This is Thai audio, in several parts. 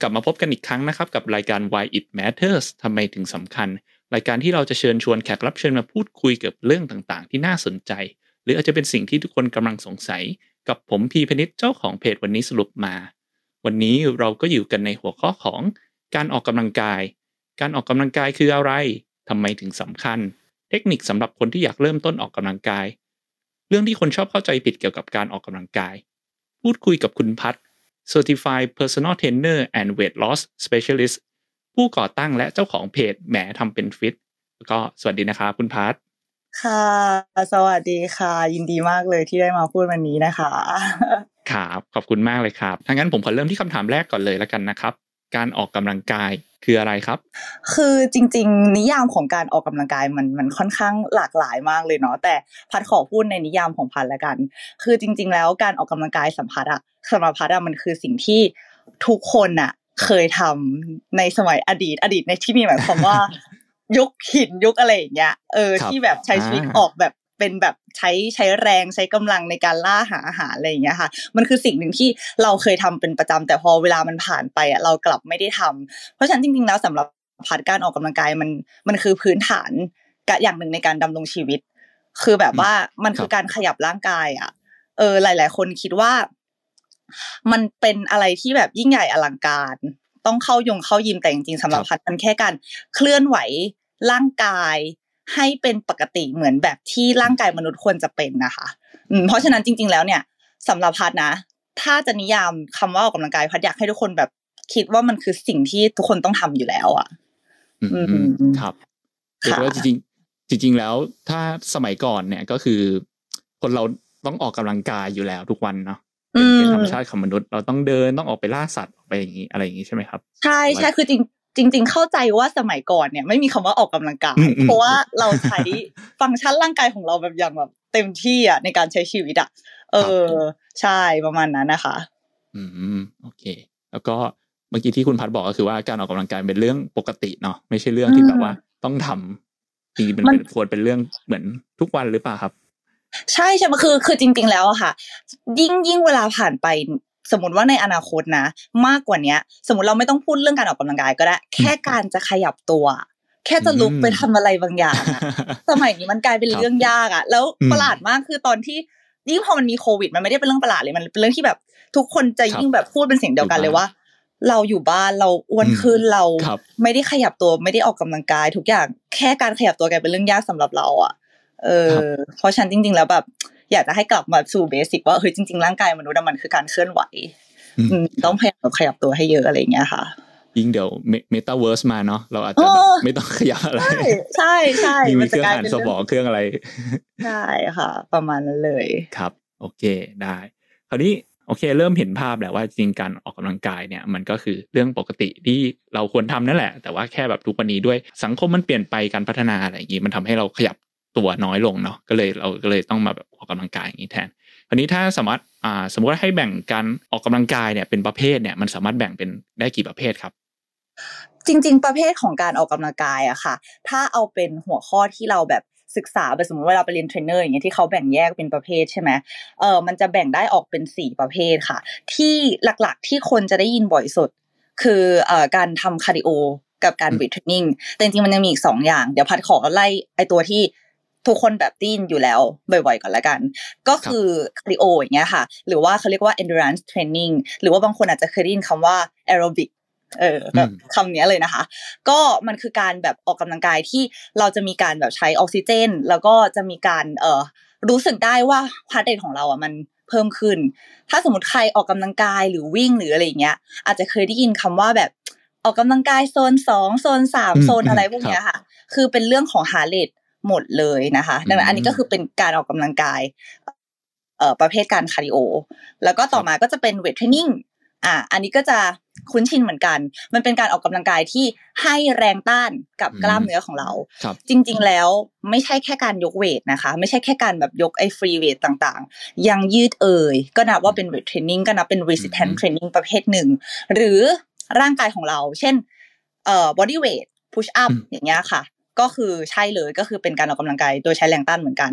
กลับมาพบกันอีกครั้งนะครับ กับรายการ Why It Matters ทำไมถึงสำคัญ รายการที่เราจะเชิญชวนแขกรับเชิญมาพูดคุยเกับเรื่องต่างๆ ที่น่าสนใจ หรืออาจจะเป็นสิ่งที่ทุกคนกำลังสงสัย กับผมพีพนิษเจ้าของเพจวันนี้สรุปมา วันนี้เราก็อยู่กันในหัวข้อของการออกกำลังกาย การออกกำลังกายคืออะไรทำไมถึงสำคัญ เทคนิคสำหรับคนที่อยากเริ่มต้นออกกำลังกาย เรื่องที่คนชอบเข้าใจผิดเกี่ยวกับการออกกำลังกาย พูดคุยกับคุณพัฒ Certified Personal Trainer and Weight Loss Specialist ผู้ก่อตั้งและเจ้าของเพจแหมทำเป็นฟิตแล้วก็สวัสดีนะครับคุณพัฒค่ะ สวัสดีค่ะ ยินดีมากเลยที่ได้มาพูดวันนี้นะคะ ครับ ขอบคุณมากเลยครับถ้างั้นผมขอเริ่มที่คำถามแรกก่อนเลยแล้วกันนะครับ การออกกำลังกายคืออะไรครับ คือจริง ๆ นิยามของการออกกำลังกายมันมันค่อนข้างหลากหลายมากเลยเนาะแต่พัดขอพูดในนิยามของพัดละกัน คือจริง ๆ แล้วการออกกำลังกายสัมพัทอะสำหรับพัดอะมันคือสิ่งที่ทุกคนอะเคยทำในสมัยอดีตอดีตในที่นี้หมายความว่ายุคหินยุคอะไรอย่างเงี้ยเออครับที่แบบใช้ชีวิตอ่าออกแบบ เป็นแบบใช้ใช้แรงใช้กำลังในการล่าหาอาหารอะไรอย่างเงี้ยค่ะ มันคือสิ่งหนึ่งที่เราเคยทำเป็นประจำแต่พอเวลามันผ่านไปอะเรากลับไม่ได้ทำเพราะฉะนั้นจริงๆแล้วสำหรับพัดการออกกำลังกายมันมันคือพื้นฐานกะอย่างหนึ่งในการดำรงชีวิต คือแบบว่ามันคือการขยับร่างกายอะ เออ หลาย ๆ คนคิดว่า มันเป็นอะไรที่แบบยิ่งใหญ่อลังการ ต้องเข้ายงเข้ายิมแต่จริงๆสำหรับครับพัดมันแค่การเคลื่อนไหวร่างกาย ให้เป็นปกติเหมือนแบบที่ร่างกายมนุษย์ควรจะเป็นนะคะอืมเพราะฉะนั้นจริง ๆ แล้วเนี่ยสำหรับพัดนะ ถ้าจะนิยามคำว่าออกกำลังกายพัดอยากให้ทุกคนแบบคิดว่ามันคือสิ่งที่ทุกคนต้องทำอยู่แล้วอะอืมอืมครับเรียกค่ะว่าจริงๆจริง ๆ แล้วถ้าสมัยก่อนเนี่ยก็คือ คนเราต้องออกกำลังกายอยู่แล้วทุกวันเนาะเป็นเป็นธรรมชาติของมนุษย์ เราต้องเดินต้องออกไปล่าสัตว์ออกไปอย่างนี้อะไรอย่างนี้ใช่ไหมครับ ใช่ใช่คือจริง จริง ๆ เข้าใจว่าสมัยก่อนเนี่ยไม่มีคำว่าออกกำลังกายอืมอืมเพราะว่าเราใช้ฟังก์ชันร่างกายของเราแบบอย่างแบบเต็มที่อะในการใช้ชีวิตอะ เออ ใช่ประมาณนั้นนะคะ อืมโอเค แล้วก็เมื่อกี้ที่คุณพัดบอกก็คือว่าการออกกำลังกายเป็นเรื่องปกติเนาะไม่ใช่เรื่องที่อืมแบบว่าต้องทำจริงๆมันมันเป็นควรเป็นเรื่องเหมือนทุกวันหรือเปล่าครับ ใช่ใช่มันคือคือจริง ๆ แล้วอะค่ะ ยิ่งยิ่งเวลาผ่านไป สมมติว่าในอนาคตนะ มากกว่าเนี้ย สมมติเราไม่ต้องพูดเรื่องการออกกำลังกายก็ได้ แค่การจะขยับตัว แค่จะลุกอืมไปทำอะไรบางอย่างอะสมัยนี้มันกลายเป็นครับเรื่องยากอะแล้วอืมประหลาดมากคือตอนที่ยิ่งพอมันมีโควิด มันไม่ได้เป็นเรื่องประหลาดเลยมันเป็นเรื่องที่แบบ ทุกคนจะยิ่งแบบพูดเป็นเสียงเดียวกันเลยว่าเราอยู่บ้านเราอ้วนขึ้นเราครับไม่ได้ขยับตัวไม่ได้ออกกำลังกาย ทุกอย่างแค่การขยับตัวกลายเป็นเรื่องยากสำหรับเราอะเออเพราะฉะนันจริง ๆ แล้วแบบ อยากจะให้กลับมาสู่เบสิกว่าเฮ้ยจริง ๆ ร่างกายมนุษย์อะมันคือการเคลื่อนไหวอืมอืมต้องพยายามขยับตัวให้เยอะอะไรอย่างเงี้ยค่ะยิ่งเดี๋ยวเมตาเวิร์สมาเนาะเราอาจจะแบบเออไม่ต้องขยับอะไร ใช่ใช่ใช่ยิ่งมัมีนเคจะรื่องกลายอ่านเป็นสเรื่องมองเครื่องอะไร ใช่ค่ะ ประมาณนั้นเลยครับ โอเคได้ คราวนี้โอเค เริ่มเห็นภาพแหละว่าจริงๆการออกกำลังกายเนี่ย มันก็คือเรื่องปกติที่เราควรทำนั่นแหละ แต่ว่าแค่แบบทุกวันนี้ด้วยสังคมมันเปลี่ยนไปการพัฒนาอะไรอย่างนี้มันทำให้เราขยับ ตัวน้อยลงเนาะก็เลยเราก็เลยต้องมาแบบออกกำลังกายอย่างนี้แทนคราวนี้ถ้าสามารถอ่าสมมติว่าให้แบ่งการออกกำลังกายเนี่ยเป็นประเภทเนี่ยมันสามารถแบ่งเป็นได้กี่ประเภทครับ จริง ๆ ประเภทของการออกกำลังกายอะค่ะ ถ้าเอาเป็นหัวข้อที่เราแบบศึกษาแบบสมมติเวลาไปเรียนเทรนเนอร์อย่างเงี้ยที่เขาแบ่งแยกเป็นประเภทใช่ไหมเออมันจะแบ่งได้ออกเป็นสี่ประเภทค่ะ ที่หลักๆที่คนจะได้ยินบ่อยสุด คือเอ่อการทำ cardio กับการอืม weight training แต่จริงๆมันยังมีอีกสองอย่าง เดี๋ยวภัทรขอไล่ไอตัวที่ ทุกคนแบบได้ยินอยู่แล้วบ่อยๆก่อนละกัน ก็คือ cardio อย่างเงี้ยค่ะ หรือว่าเขาเรียกว่า endurance training หรือว่าบางคนอาจจะเคยได้ยินคำว่า aerobic เออแบบอืมคำเนี้ยเลยนะคะ ก็มันคือการแบบออกกำลังกายที่เราจะมีการแบบใช้ออกซิเจน แล้วก็จะมีการเอ่อรู้สึกได้ว่า heart rate ของเราอะมันเพิ่มขึ้น ถ้าสมมติใครออกกำลังกายหรือวิ่งหรืออะไรอย่างเงี้ย อาจจะเคยได้ยินคำว่าแบบออกกำลังกายโซนสองโซนสามอืมโซนอะไรอืมพวกเนี้ยค่ะ คือเป็นเรื่องของ heart rate หมดเลยนะคะ ดังนั้นอันนี้อืมก็คือเป็นการออกกำลังกาย เอ่อประเภทการ cardio แล้วก็ต่อมาก็จะเป็น weight training อะอันนี้ก็จะคุ้นชินเหมือนกัน มันเป็นการออกกำลังกายที่ให้แรงต้านกับอืมกล้ามเนื้อของเราครับจริง ๆ แล้วไม่ใช่แค่การยก weight นะคะ ไม่ใช่แค่การแบบยกไอ้ free weight ต่างๆ ยางยืดเอย ก็นับว่าเป็น weight training ก็นับเป็น resistance อืม training ประเภทหนึ่ง หรือร่างกายของเรา เช่น เอ่อ body weight push up อืมอย่างเงี้ยค่ะ ก็คือใช่เลยก็คือเป็นการออกกำลังกายโดยใช้แรงต้านเหมือนกัน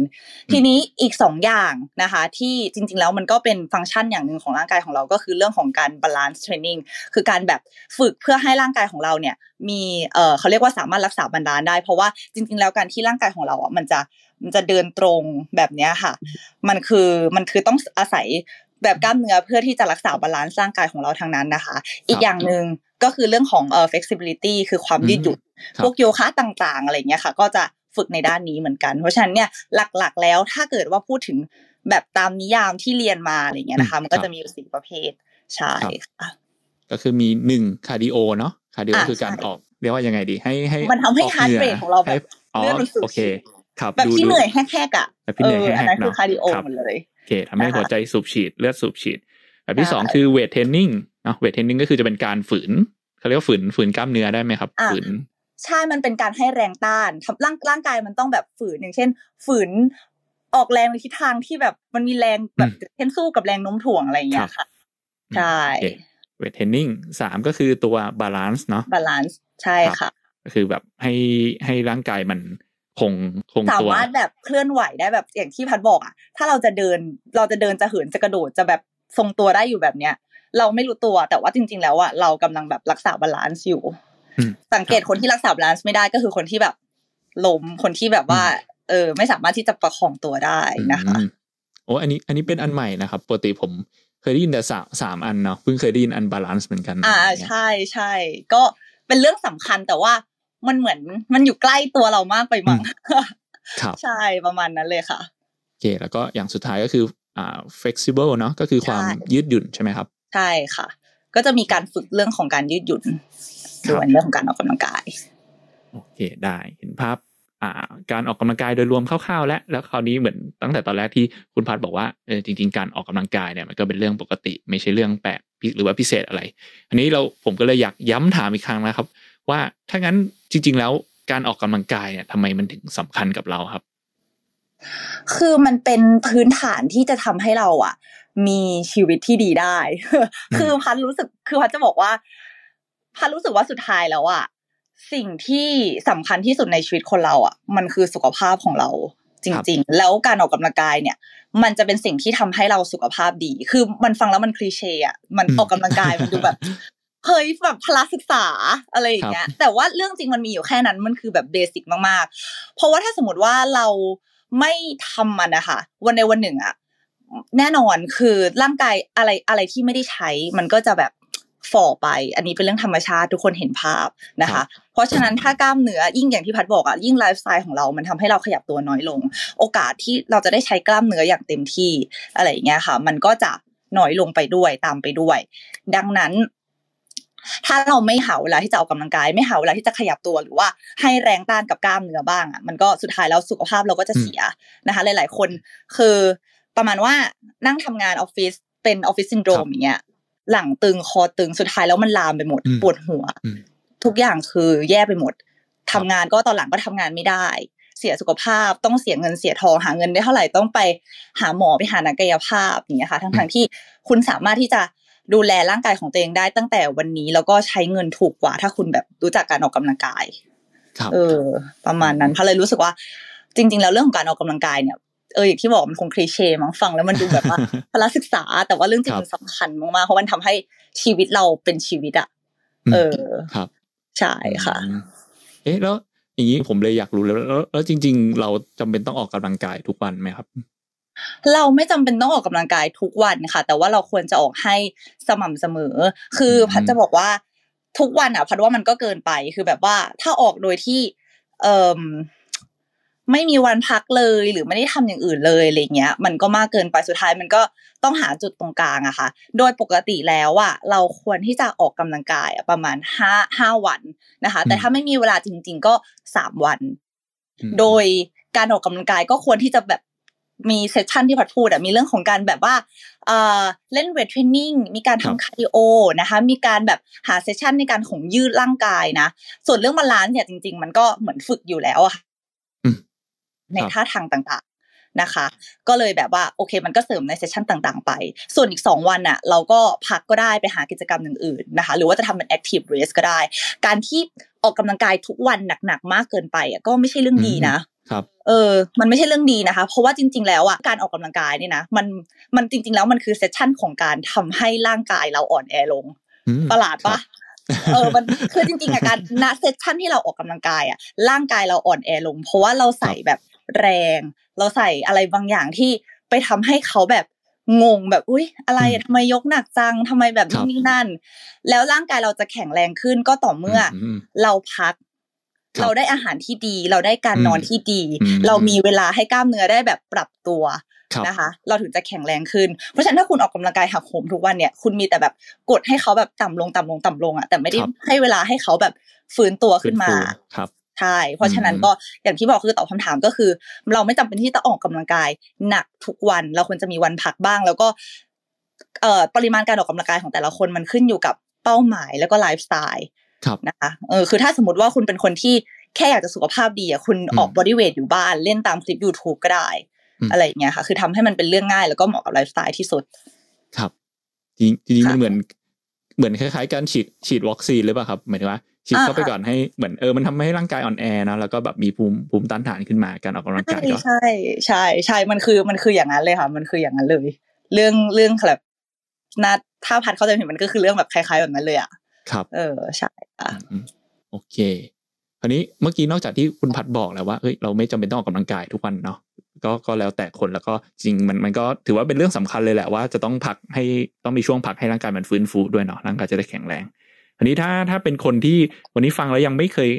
ทีนี้อีกสองอย่างนะคะที่จริง ๆ แล้วมันก็เป็นฟังก์ชันอย่างหนึ่งของร่างกายของเราก็คือเรื่องของการ balance training คือการแบบฝึกเพื่อให้ร่างกายของเราเนี่ยมีเอ่อเขาเรียกว่าสามารถรักษา balance ได้ เพราะว่าจริง ๆ แล้วการที่ร่างกายของเราอะมันจะมันจะเดินตรงแบบเนี้ยค่ะ มันคือมันคือต้องอาศัยแบบกล้ามเนื้อเพื่อที่จะรักษา balance ร่างกายของเราทางนั้นนะคะ อีกอย่างหนึ่ง ก็คือเรื่องของเอ่อ flexibility คือความยืดหยุ่นพวกโยคะต่างๆ อะไรเงี้ยค่ะ ก็จะฝึกในด้านนี้เหมือนกัน เพราะฉะนั้นเนี่ยหลักๆ แล้วถ้าเกิดว่าพูดถึงแบบตามนิยามที่เรียนมาอะไรเงี้ยนะคะ มันก็จะมีอยู่สี่ประเภทใช่ค่ะก็คือมีหนึ่ง cardio เนาะ cardio คือการออกเรียกว่ายังไงดี ให้ให้มันทำให้ heart rate ของเราแบบเลือดมันสูบฉีดครับแบบที่เหนื่อยแฮกๆอะแบบที่เหนื่อยแฮกๆอันนั้นคือเนาะ cardio ครับหมดเลยโอเคทำให้หัวใจสูบฉีดเลือดสูบฉีดแบบที่สองคือ weight training เนาะ weight training ก็คือจะเป็นการฝืนเขาเรียกว่าฝืนฝืนกล้ามเนื้อได้ไหมครับอะฝืนใช่มันเป็นการให้แรงต้านทำร่างร่างกายมันต้องแบบฝืนอย่างเช่น ฝืนออกแรงในทิศทางที่แบบมันมีแรงแบบอืมเช่นสู้กับแรงโน้มถ่วงอะไรอย่างเงี้ยค่ะใช่โอเค weight training สามก็คือตัว balance เนาะ balanceใช่ค่ะ ก็คือแบบให้ให้ร่างกายมันคงคงสาตัวมารถแบบเคลื่อนไหวได้แบบอย่างที่ภัทรบอกอะถ้าเราจะเดินเราจะเดินจะเหินจะกระโดดจะแบบทรงตัวได้อยู่แบบเนี้ย เราไม่รู้ตัวแต่ว่าจริง ๆ แล้วอะเรากำลังแบบรักษา balance อยู่อืมสังเกตคนที่รักษา balance ไม่ได้ก็คือคนที่แบบล้มคนที่แบบว่า เออ ไม่สามารถที่จะประคองตัวได้นะคะอืมโอ้อันนี้อันนี้เป็นอันใหม่นะครับปกติผมเคยได้ยินแต่สามสามอันเนาะเพิ่งเคยได้ยินอัน balance เหมือนกัน อ่าะไรเงี้ยใช่ใช่ก็เป็นเรื่องสำคัญแต่ว่ามันเหมือนมันอยู่ใกล้ตัวเรามากไปมั้งครับใช่ประมาณนั้นเลยค่ะโอเคแล้วก็อย่างสุดท้ายก็คืออ่า flexible เนาะก็คือความใช่ยืดหยุ่นใช่ไหมครับ ใช่ค่ะ ก็จะมีการฝึกเรื่องของการยืดหยุ่นครับด้วยเรื่องของการออกกำลังกาย โอเคได้เห็นภาพอ่าการออกกำลังกายโดยรวมคร่าวๆ แล้วแล้วคราวนี้เหมือนตั้งแต่ตอนแรกที่คุณพัดบอกว่าเออจริง ๆ การออกกำลังกายเนี่ยมันก็เป็นเรื่องปกติ ไม่ใช่เรื่องแปลกพิหรือว่าพิเศษอะไร อันนี้เราผมก็เลยอยากย้ำถามอีกครั้งนะครับ ว่าถ้างั้นจริง ๆ แล้วการออกกำลังกายเนี่ยทำไมมันถึงสำคัญกับเราครับ คือมันเป็นพื้นฐานที่จะทำให้เราอะ มีชีวิตที่ดีได้ คือพัดรู้สึกคือพัดจะบอกว่า พัดรู้สึกว่าสุดท้ายแล้วอะสิ่งที่สำคัญที่สุดในชีวิตคนเราอะมันคือสุขภาพของเราจริง ๆ แล้วการออกกำลังกายเนี่ย มันจะเป็นสิ่งที่ทำให้เราสุขภาพดี คือมันฟังแล้วมันคลีเช่อะมันอืมออกกำลังกายมันดูแบบเฮ้ยแบบพละศึกษาอะไรอย่างเงี้ย แต่ว่าเรื่องจริงมันมีอยู่แค่นั้นมันคือแบบเบสิกมากๆ เพราะว่าถ้าสมมติว่าเราไม่ทำมันนะคะวันในวันหนึ่งอะ แน่นอนคือร่างกายอะไรอะไรที่ไม่ได้ใช้ มันก็จะแบบฝ่อไป อันนี้เป็นเรื่องธรรมชาติทุกคนเห็นภาพนะครัคะบเพราะฉะนั้นถ้ากล้ามเนื้อยิ่งอย่างที่พัดบอกอะยิ่งไลฟ์สไตล์ของเรา มันทำให้เราขยับตัวน้อยลง โอกาสที่เราจะได้ใช้กล้ามเนื้ออย่างเต็มที่อะไรอย่างเงี้ยค่ะ มันก็จะน้อยลงไปด้วยตามไปด้วย ดังนั้นถ้าเราไม่หาเวลาที่จะออกกำลังกาย ไม่หาเวลาที่จะขยับตัวหรือว่าให้แรงต้านกับกล้ามเนื้อบ้างอะมันก็สุดท้ายแล้วสุขภาพเราก็จะเสียนะคะ หลาย ๆ คนคือ ประมาณว่านั่งทำงานออฟฟิศเป็นออฟฟิศซินโดรครัมบอย่างเงี้ยหลังตึงคอตึงสุดท้ายแล้วมันลามไปหมดอืมปวดหัวอืมทุกอย่างคือแย่ไปหมดทำงานก็ตอนหลังก็ทำงานไม่ได้ เสียสุขภาพต้องเสียเงินเสียทองหาเงินได้เท่าไหร่ต้องไปหาหมอไปหานักกายภาพอย่างเงี้ยค่ะ ทั้งทที่คุณสามารถที่จะดูแลร่างกายของตัวเองได้ตั้งแต่วันนี้แล้วก็ใช้เงินถูกกว่า ถ้าคุณแบบรู้จักการออกกำลังกายครับเออ ประมาณนั้นเพราะเลยรู้สึกว่า จริง ๆ แล้วเรื่องของการออกกำลังกายเนี่ย เอออย่างที่บอกมันคงคลีเช่มั้งฟังแล้วมันดูแบบว่าพละศึกษา แต่ว่าเรื่องจริงครับมันสำคัญมากๆเพราะมันทำให้ชีวิตเราเป็นชีวิตอะมเออครับใช่ค่ะอืมเอ๊ะแล้วอย่างนี้ผมเลยอยากรู้แล้วแล้วแล้วจริง ๆ เราจำเป็นต้องออกกำลังกายทุกวันไหมครับ เราไม่จำเป็นต้องออกกำลังกายทุกวันค่ะ แต่ว่าเราควรจะออกให้สม่ำเสมอ คืออมพัดจะบอกว่าทุกวันอะพัดว่ามันก็เกินไปคือแบบว่าถ้าออกโดยที่ เอ่ม ไม่มีวันพักเลยหรือไม่ได้ทำอย่างอื่นเลยอะไรเงี้ย มันก็มากเกินไปสุดท้ายมันก็ต้องหาจุดตรงกลางอะค่ะ โดยปกติแล้วอะเราควรที่จะออกกำลังกายอะประมาณห้าห้าวันนะคะ แต่อืมถ้าไม่มีเวลาจริง ๆ ก็สามวันอืมโดยการออกกำลังกายก็ควรที่จะแบบมี session ที่ภัทรพูดอะมีเรื่องของการแบบว่าเอ่อเล่น weight training มีการครัทำ cardio นะคะ มีการแบบหา session ในการของยืดร่างกายนะ ส่วนเรื่อง balance เนี่ยจริง ๆ มันก็เหมือนฝึกอยู่แล้วอะค่ะอืม ในครับท่าทางต่างๆนะคะ ก็เลยแบบว่าโอเค มันก็เสริมในเซสชันต่างๆ ไป ส่วนอีกสองวันอะเราก็พักก็ได้ไปหากิจกรรมอื่นๆนะคะ หรือว่าจะทำเป็น active race ก็ได้ การที่ออกกำลังกายทุกวันหนักๆมากเกินไปอะก็ไม่ใช่เรื่องดีนะครับเออ มันไม่ใช่เรื่องดีนะคะ เพราะว่าจริง ๆ แล้วอะ การออกกำลังกายเนี่ยนะ มัน มันจริง ๆ แล้วมันคือเซสชั่นของการทำให้ร่างกายเราอ่อนแอลงอืมประหลาดครัปะบเออ มันคือจริงๆอะการณเซสชั่นที่เราออกกำลังกายอะร่างกายเราอ่อนแอลง เพราะว่าเราใส่แบบ แรง เราใส่อะไรบางอย่างที่ไปทำให้เขาแบบงงแบบอุ้ยอะไรอะทำไมยกหนักจังทำไมแบบครับนี่นั่น แล้วร่างกายเราจะแข็งแรงขึ้นก็ต่อเมื่ออมเราพักครับเราได้อาหารที่ดี เราได้การอืมนอนที่ดีอืมเรามีเวลาให้กล้ามเนื้อได้แบบปรับตัวครับนะคะ เราถึงจะแข็งแรงขึ้น เพราะฉะนั้นถ้าคุณออกกำลังกายหักโหมทุกวันเนี่ยคุณมีแต่แบบกดให้เขาแบบต่ำลงต่ำลงต่ำลงอะแต่ไม่ได้ครับให้เวลาให้เขาแบบฟื้นตัวขึ้นมาฟื้ฟูครับ ใช่ เพราะฉะนั้นอืมก็อย่างที่บอกคือตอบคำถามก็คือ เราไม่จำเป็นที่จะออกกำลังกาย หนักทุกวันเราควรจะมีวันพักบ้าง แล้วก็เอ่อปริมาณการออกกำลังกายของแต่ละคนมันขึ้นอยู่กับเป้าหมายแล้วก็ไลฟ์สไตล์ครับนะคะเออคือถ้าสมมติว่าคุณเป็นคนที่แค่อยากจะสุขภาพดีอะคุณอืมออกบอดี้เวทอยู่บ้านเล่นตามคลิป YouTube ก็ได้อืมอะไรอย่างเงี้ยค่ะ คือทำให้มันเป็นเรื่องง่ายแล้วก็เหมาะกับไลฟ์สไตล์ที่สุด ครับจริงจริงๆค่ะมันเหมือนเหมือนคล้ายๆการฉีดฉีดวัคซีนหรือเปล่าครับหมายถึงว่า ฉีดอ่าเข้าไปก่อนให้เหมือนเออมันทำให้ร่างกายอ่อนแอนะแล้วก็แบบมีภูมิภูมิต้านทานขึ้นมาการออกกำลังใช่กายก็ใช่ใช่ใช่มันคือมันคืออย่างนั้นเลยค่ะ มันคืออย่างนั้นเลย เรื่องเรื่องแบบนาถ้าพัดเข้าใจผิดมันก็คือเรื่องแบบคล้ายๆแบบนั้นเลยอะครับ เออใช่ค่ะอืมโอเคคราวนี้เมื่อกี้นอกจากที่คุณพัดบอกแล้วว่าเฮ้ยเราไม่จำเป็นต้องออกกำลังกายทุกวันเนาะก็ก็แล้วแต่คนแล้วก็จริงมันมันก็ถือว่าเป็นเรื่องสำคัญเลยแหละว่าจะต้องพักให้ต้องมีช่วงพักให้ร่างกายมันฟื้นฟูด้วยเนาะร่างกายจะได้แข็งแรง อันนี้ถ้าถ้าเป็นคนที่วันนี้ฟังแล้วยังไม่เคย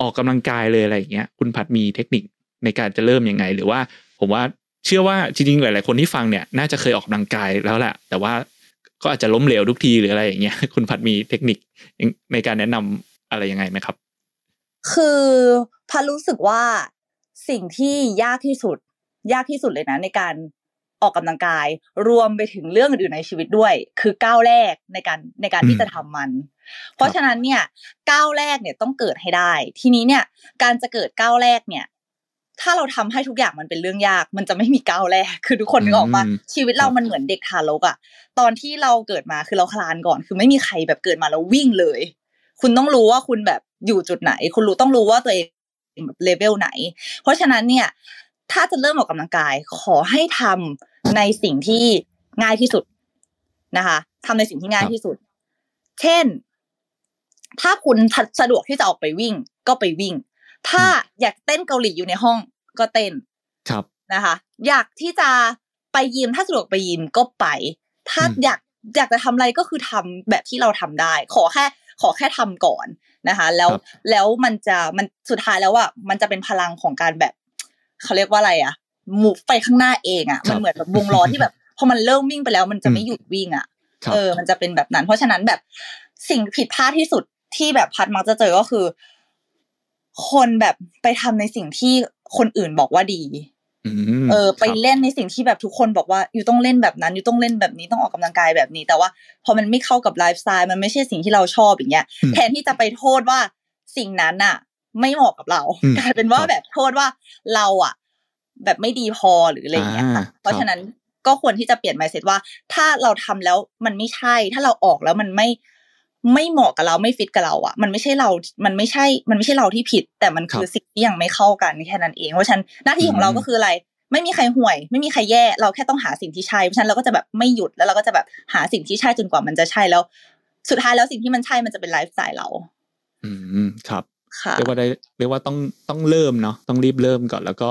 ออกกำลังกายเลยอะไรอย่างเงี้ยคุณพัดมีเทคนิคในการจะเริ่มยังไง หรือว่าผมว่าเชื่อว่าจริงๆหลาย ๆ คนที่ฟังเนี่ยน่าจะเคยออกกำลังกายแล้วแหละแต่ว่าก็อาจจะล้มเหลวทุกทีหรืออะไรอย่างเงี้ยคุณพัดมีเทคนิคในการแนะนำอะไรยังไงไหมครับ คือพัดรู้สึกว่าสิ่งที่ยากที่สุด ยากที่สุดเลยนะในการ ออกกำลังกาย รวมไปถึงเรื่องอื่นๆในชีวิตด้วย คือก้าวแรกในการในการอืมที่จะทำมัน เพราะฉะนั้นเนี่ยก้าวแรกเนี่ยต้องเกิดให้ได้ ทีนี้เนี่ยการจะเกิดก้าวแรกเนี่ย ถ้าเราทำให้ทุกอย่างมันเป็นเรื่องยาก มันจะไม่มีก้าวแรก คือทุกคนนึกออกมาอืมชีวิตเรามันเหมือนเด็กทารกอะตอนที่เราเกิดมาคือเราคลานก่อน คือไม่มีใครแบบเกิดมาแล้ววิ่งเลย คุณต้องรู้ว่าคุณแบบอยู่จุดไหน คุณรู้ต้องรู้ว่าตัวเองแบบเลเวลไหน เพราะฉะนั้นเนี่ยถ้าจะเริ่มออกกำลังกาย ขอให้ทำ ในสิ่งที่ง่ายที่สุดนะคะทำในสิ่งที่ง่ายที่สุด เช่น ถ้าคุณสะดวกที่จะออกไปวิ่ง ก็ไปวิ่ง ถ้าอยากเต้นเกาหลีอยู่ในห้องก็เต้นครับนะคะ อยากที่จะไปยิมถ้าสะดวกไปยิมก็ไป ถ้าอืมอยากอยากจะทำอะไรก็คือทำแบบที่เราทำได้ ขอแค่ ขอแค่ทำก่อนนะคะ แล้วครับแล้วมันจะมันสุดท้ายแล้วอะมันจะเป็นพลังของการแบบ เขาเรียกว่าอะไรอะ มูฟไปข้างหน้าเองอะครัมันบเหมือนแบบวงล้อที่แบบพอมันเริ่มวิ่งไปแล้ว มันจะอืมไม่หยุดวิ่งอะครับเออ มันจะเป็นแบบนั้น เพราะฉะนั้นแบบสิ่งผิดพลาดที่สุดที่แบบพัดมักจะเจอก็คือ คนแบบไปทำในสิ่งที่คนอื่นบอกว่าดีมเออ ไปครับเล่นในสิ่งที่แบบทุกคนบอกว่าอยู่ต้องเล่นแบบนั้นอยู่ต้องเล่นแบบนี้ต้องออกกำลังกายแบบนี้ แต่ว่าพอมันไม่เข้ากับไลฟ์สไตล์มันไม่ใช่สิ่งที่เราชอบอย่างเงี้ยอืมแทนที่จะไปโทษว่าสิ่งนั้นน่ะไม่เหมาะกับเราอืมกลายเป็นว่าครับแบบโทษว่าเราอะ แบบไม่ดีพอหรืออะไรอย่างเงี้ยค่ะอ่าเพราะครับฉะนั้นก็ควรที่จะเปลี่ยน mindset ว่า ถ้าเราทำแล้วมันไม่ใช่ ถ้าเราออกแล้วมันไม่ไม่เหมาะกับเราไม่ฟิตกับเราอะ มันไม่ใช่เรา มันไม่ใช่ มันไม่ใช่เราที่ผิด แต่มันคือสิ่งที่ยังไม่เข้ากันแค่นั้นเอง เพราะฉะนั้นหน้าที่ของเราก็คืออะไร ไม่มีใครห่วย ไม่มีใครแย่ เราแค่ต้องหาสิ่งที่ใช่ เพราะฉะนั้นเราก็จะแบบไม่หยุด แล้วเราก็จะแบบหาสิ่งที่ใช่จนกว่ามันจะใช่แล้ว สุดท้ายแล้วสิ่งที่มันใช่ มันจะเป็นไลฟ์สไตล์เรา อืม ครับค่ะเรียกว่าได้ เรียกว่าต้องต้องเริ่มเนาะ ต้องรีบเริ่มก่อน แล้วก็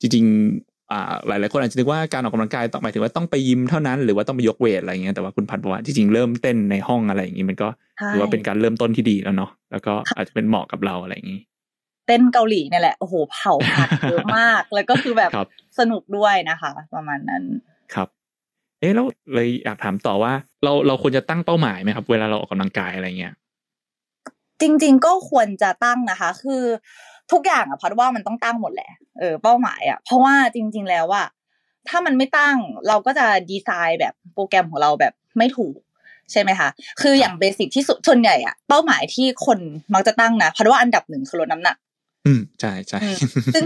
จริงๆอ่าหลายๆคนอาจจะนึกว่าการออกกำลังกายต้องหมายถึงว่าต้องไปยิมเท่านั้นหรือว่าต้องไปยกเวทอะไรอย่างเงี้ยแต่ว่าคุณพันธ์บอกว่าจริงๆเริ่มเต้นในห้องอะไรอย่างงี้มันก็ใช่ถือว่าเป็นการเริ่มต้นที่ดีแล้วเนาะแล้วก็อาจจะเป็นเหมาะกับเราอะไรอย่างงี้เต้นเกาหลีเนี่ยแหละโอ้โหเผาผัดเยอะมาก แล้วก็คือแบบครับสนุกด้วยนะคะ ประมาณนั้นครับ เอ๊ะแล้วเลยอยากถามต่อว่า เราเราควรจะตั้งเป้าหมายไหมครับ เวลาเราออกกำลังกายอะไรเงี้ยจริง ๆ ก็ควรจะตั้งนะคะ คือ ทุกอย่างอะพัดว่ามันต้องตั้งหมดแหละเออเป้าหมายอะเพราะว่าจริง ๆ แล้วว่าถ้ามันไม่ตั้งเราก็จะดีไซน์แบบโปรแกรมของเราแบบไม่ถูกใช่ไหมคะ คืออย่าง basic ที่สุดส่วนใหญ่อะเป้าหมายที่คนมักจะตั้งนะ เพราะว่าอันดับหนึ่งคือลดน้ำหนัก อืมใช่ใช่ซึ่ง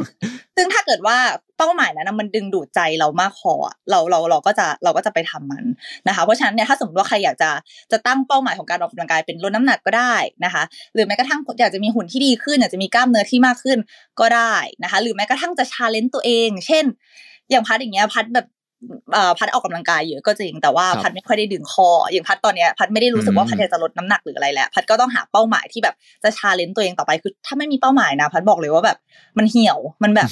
ซึ่งถ้าเกิดว่าเป้าหมายนั้นมันดึงดูดใจเรามากพอเราเราเราก็จะเราก็จะไปทำมันนะคะ เพราะฉะนั้นเนี่ยถ้าสมมติว่าใครอยากจะจะตั้งเป้าหมายของการออกกำลังกายเป็นลดน้ำหนักก็ได้นะคะ หรือแม้กระทั่งอยากจะมีหุ่นที่ดีขึ้นอยากจะมีกล้ามเนื้อที่มากขึ้นก็ได้นะคะ หรือแม้กระทั่งจะ challenge ตัวเอง เช่น อย่างพัดอย่างเงี้ยพัดแบบ พัดออกกำลังกายเยอะก็จริงแต่ว่าพัดไม่ค่อยได้ดึงข้อ อย่างพัดตอนเนี้ยพัดไม่ได้รู้สึกว่าพัดอยากจะลดน้ำหนักหรืออะไรแล้วพัดก็ต้องหาเป้าหมายที่แบบจะ challenge ตัวเองต่อไปคือ ถ้าไม่มีเป้าหมายนะ พัดบอกเลยว่าแบบมันเหี่ยวมันแบบ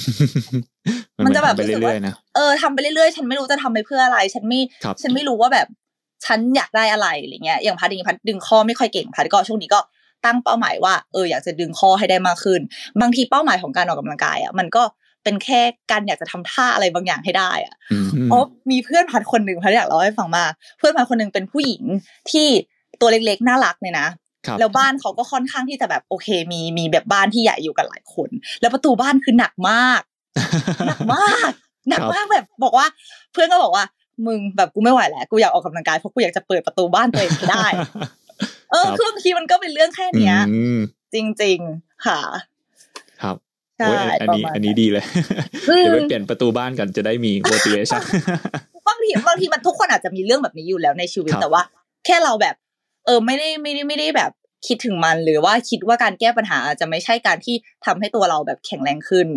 มันจะแบบรู้สึกว่าเออทำไปเรื่อยๆ ฉันไม่รู้จะทำไปเพื่ออะไร ฉันไม่ฉันไม่รู้ว่าแบบฉันอยากได้อะไรอะไรเงี้ยอย่างพัดอย่างพัดดึงข้อไม่ค่อยเก่งพัดก็ช่วงนี้ก็ตั้งเป้าหมายว่าเอออยากจะดึงข้อให้ได้มากขึ้น บางทีเป้าหมายของการออกกำลังกายอะมันก็ เป็นแค่การอยากจะทำท่าอะไรบางอย่างให้ได้อะอ๋อมีเพื่อนพัดคนหนึ่งพัดอยากเล่าให้ฟังมา เพื่อนพัดคนหนึ่งเป็นผู้หญิงที่ตัวเล็กๆน่ารักเนี่ยนะแล้วบ้านเขาก็ค่อนข้างที่จะแบบโอเค มีมีแบบบ้านที่ใหญ่อยู่กันหลายคน แล้วประตูบ้านคือหนักมากหนักมากหนักมากแบบบอกว่า เพื่อนก็บอกว่ามึงแบบกูไม่ไหวแล้วกูอยากออกกำลังกายเพราะกูอยากจะเปิดประตูบ้านตัวเองให้ได้ เออคือบางทีมันก็เป็นเรื่องแค่เนี้ย จริง ๆ ค่ะ ครับโอ้ยอันนี้อันนี้ดีเลยเดี๋ยวไปเปลี่ยนประตูบ้านกันจะได้มี motivation บางทีบางทีมันทุกคนอาจจะมีเรื่องแบบนี้อยู่แล้วในชีวิตแต่ว่า แค่เราแบบ เออไม่ได้ไม่ได้ไม่ได้แบบคิดถึงมันหรือว่าคิดว่าการแก้ปัญหาอาจจะไม่ใช่การที่ทำให้ตัวเราแบบแข็งแรงขึ้น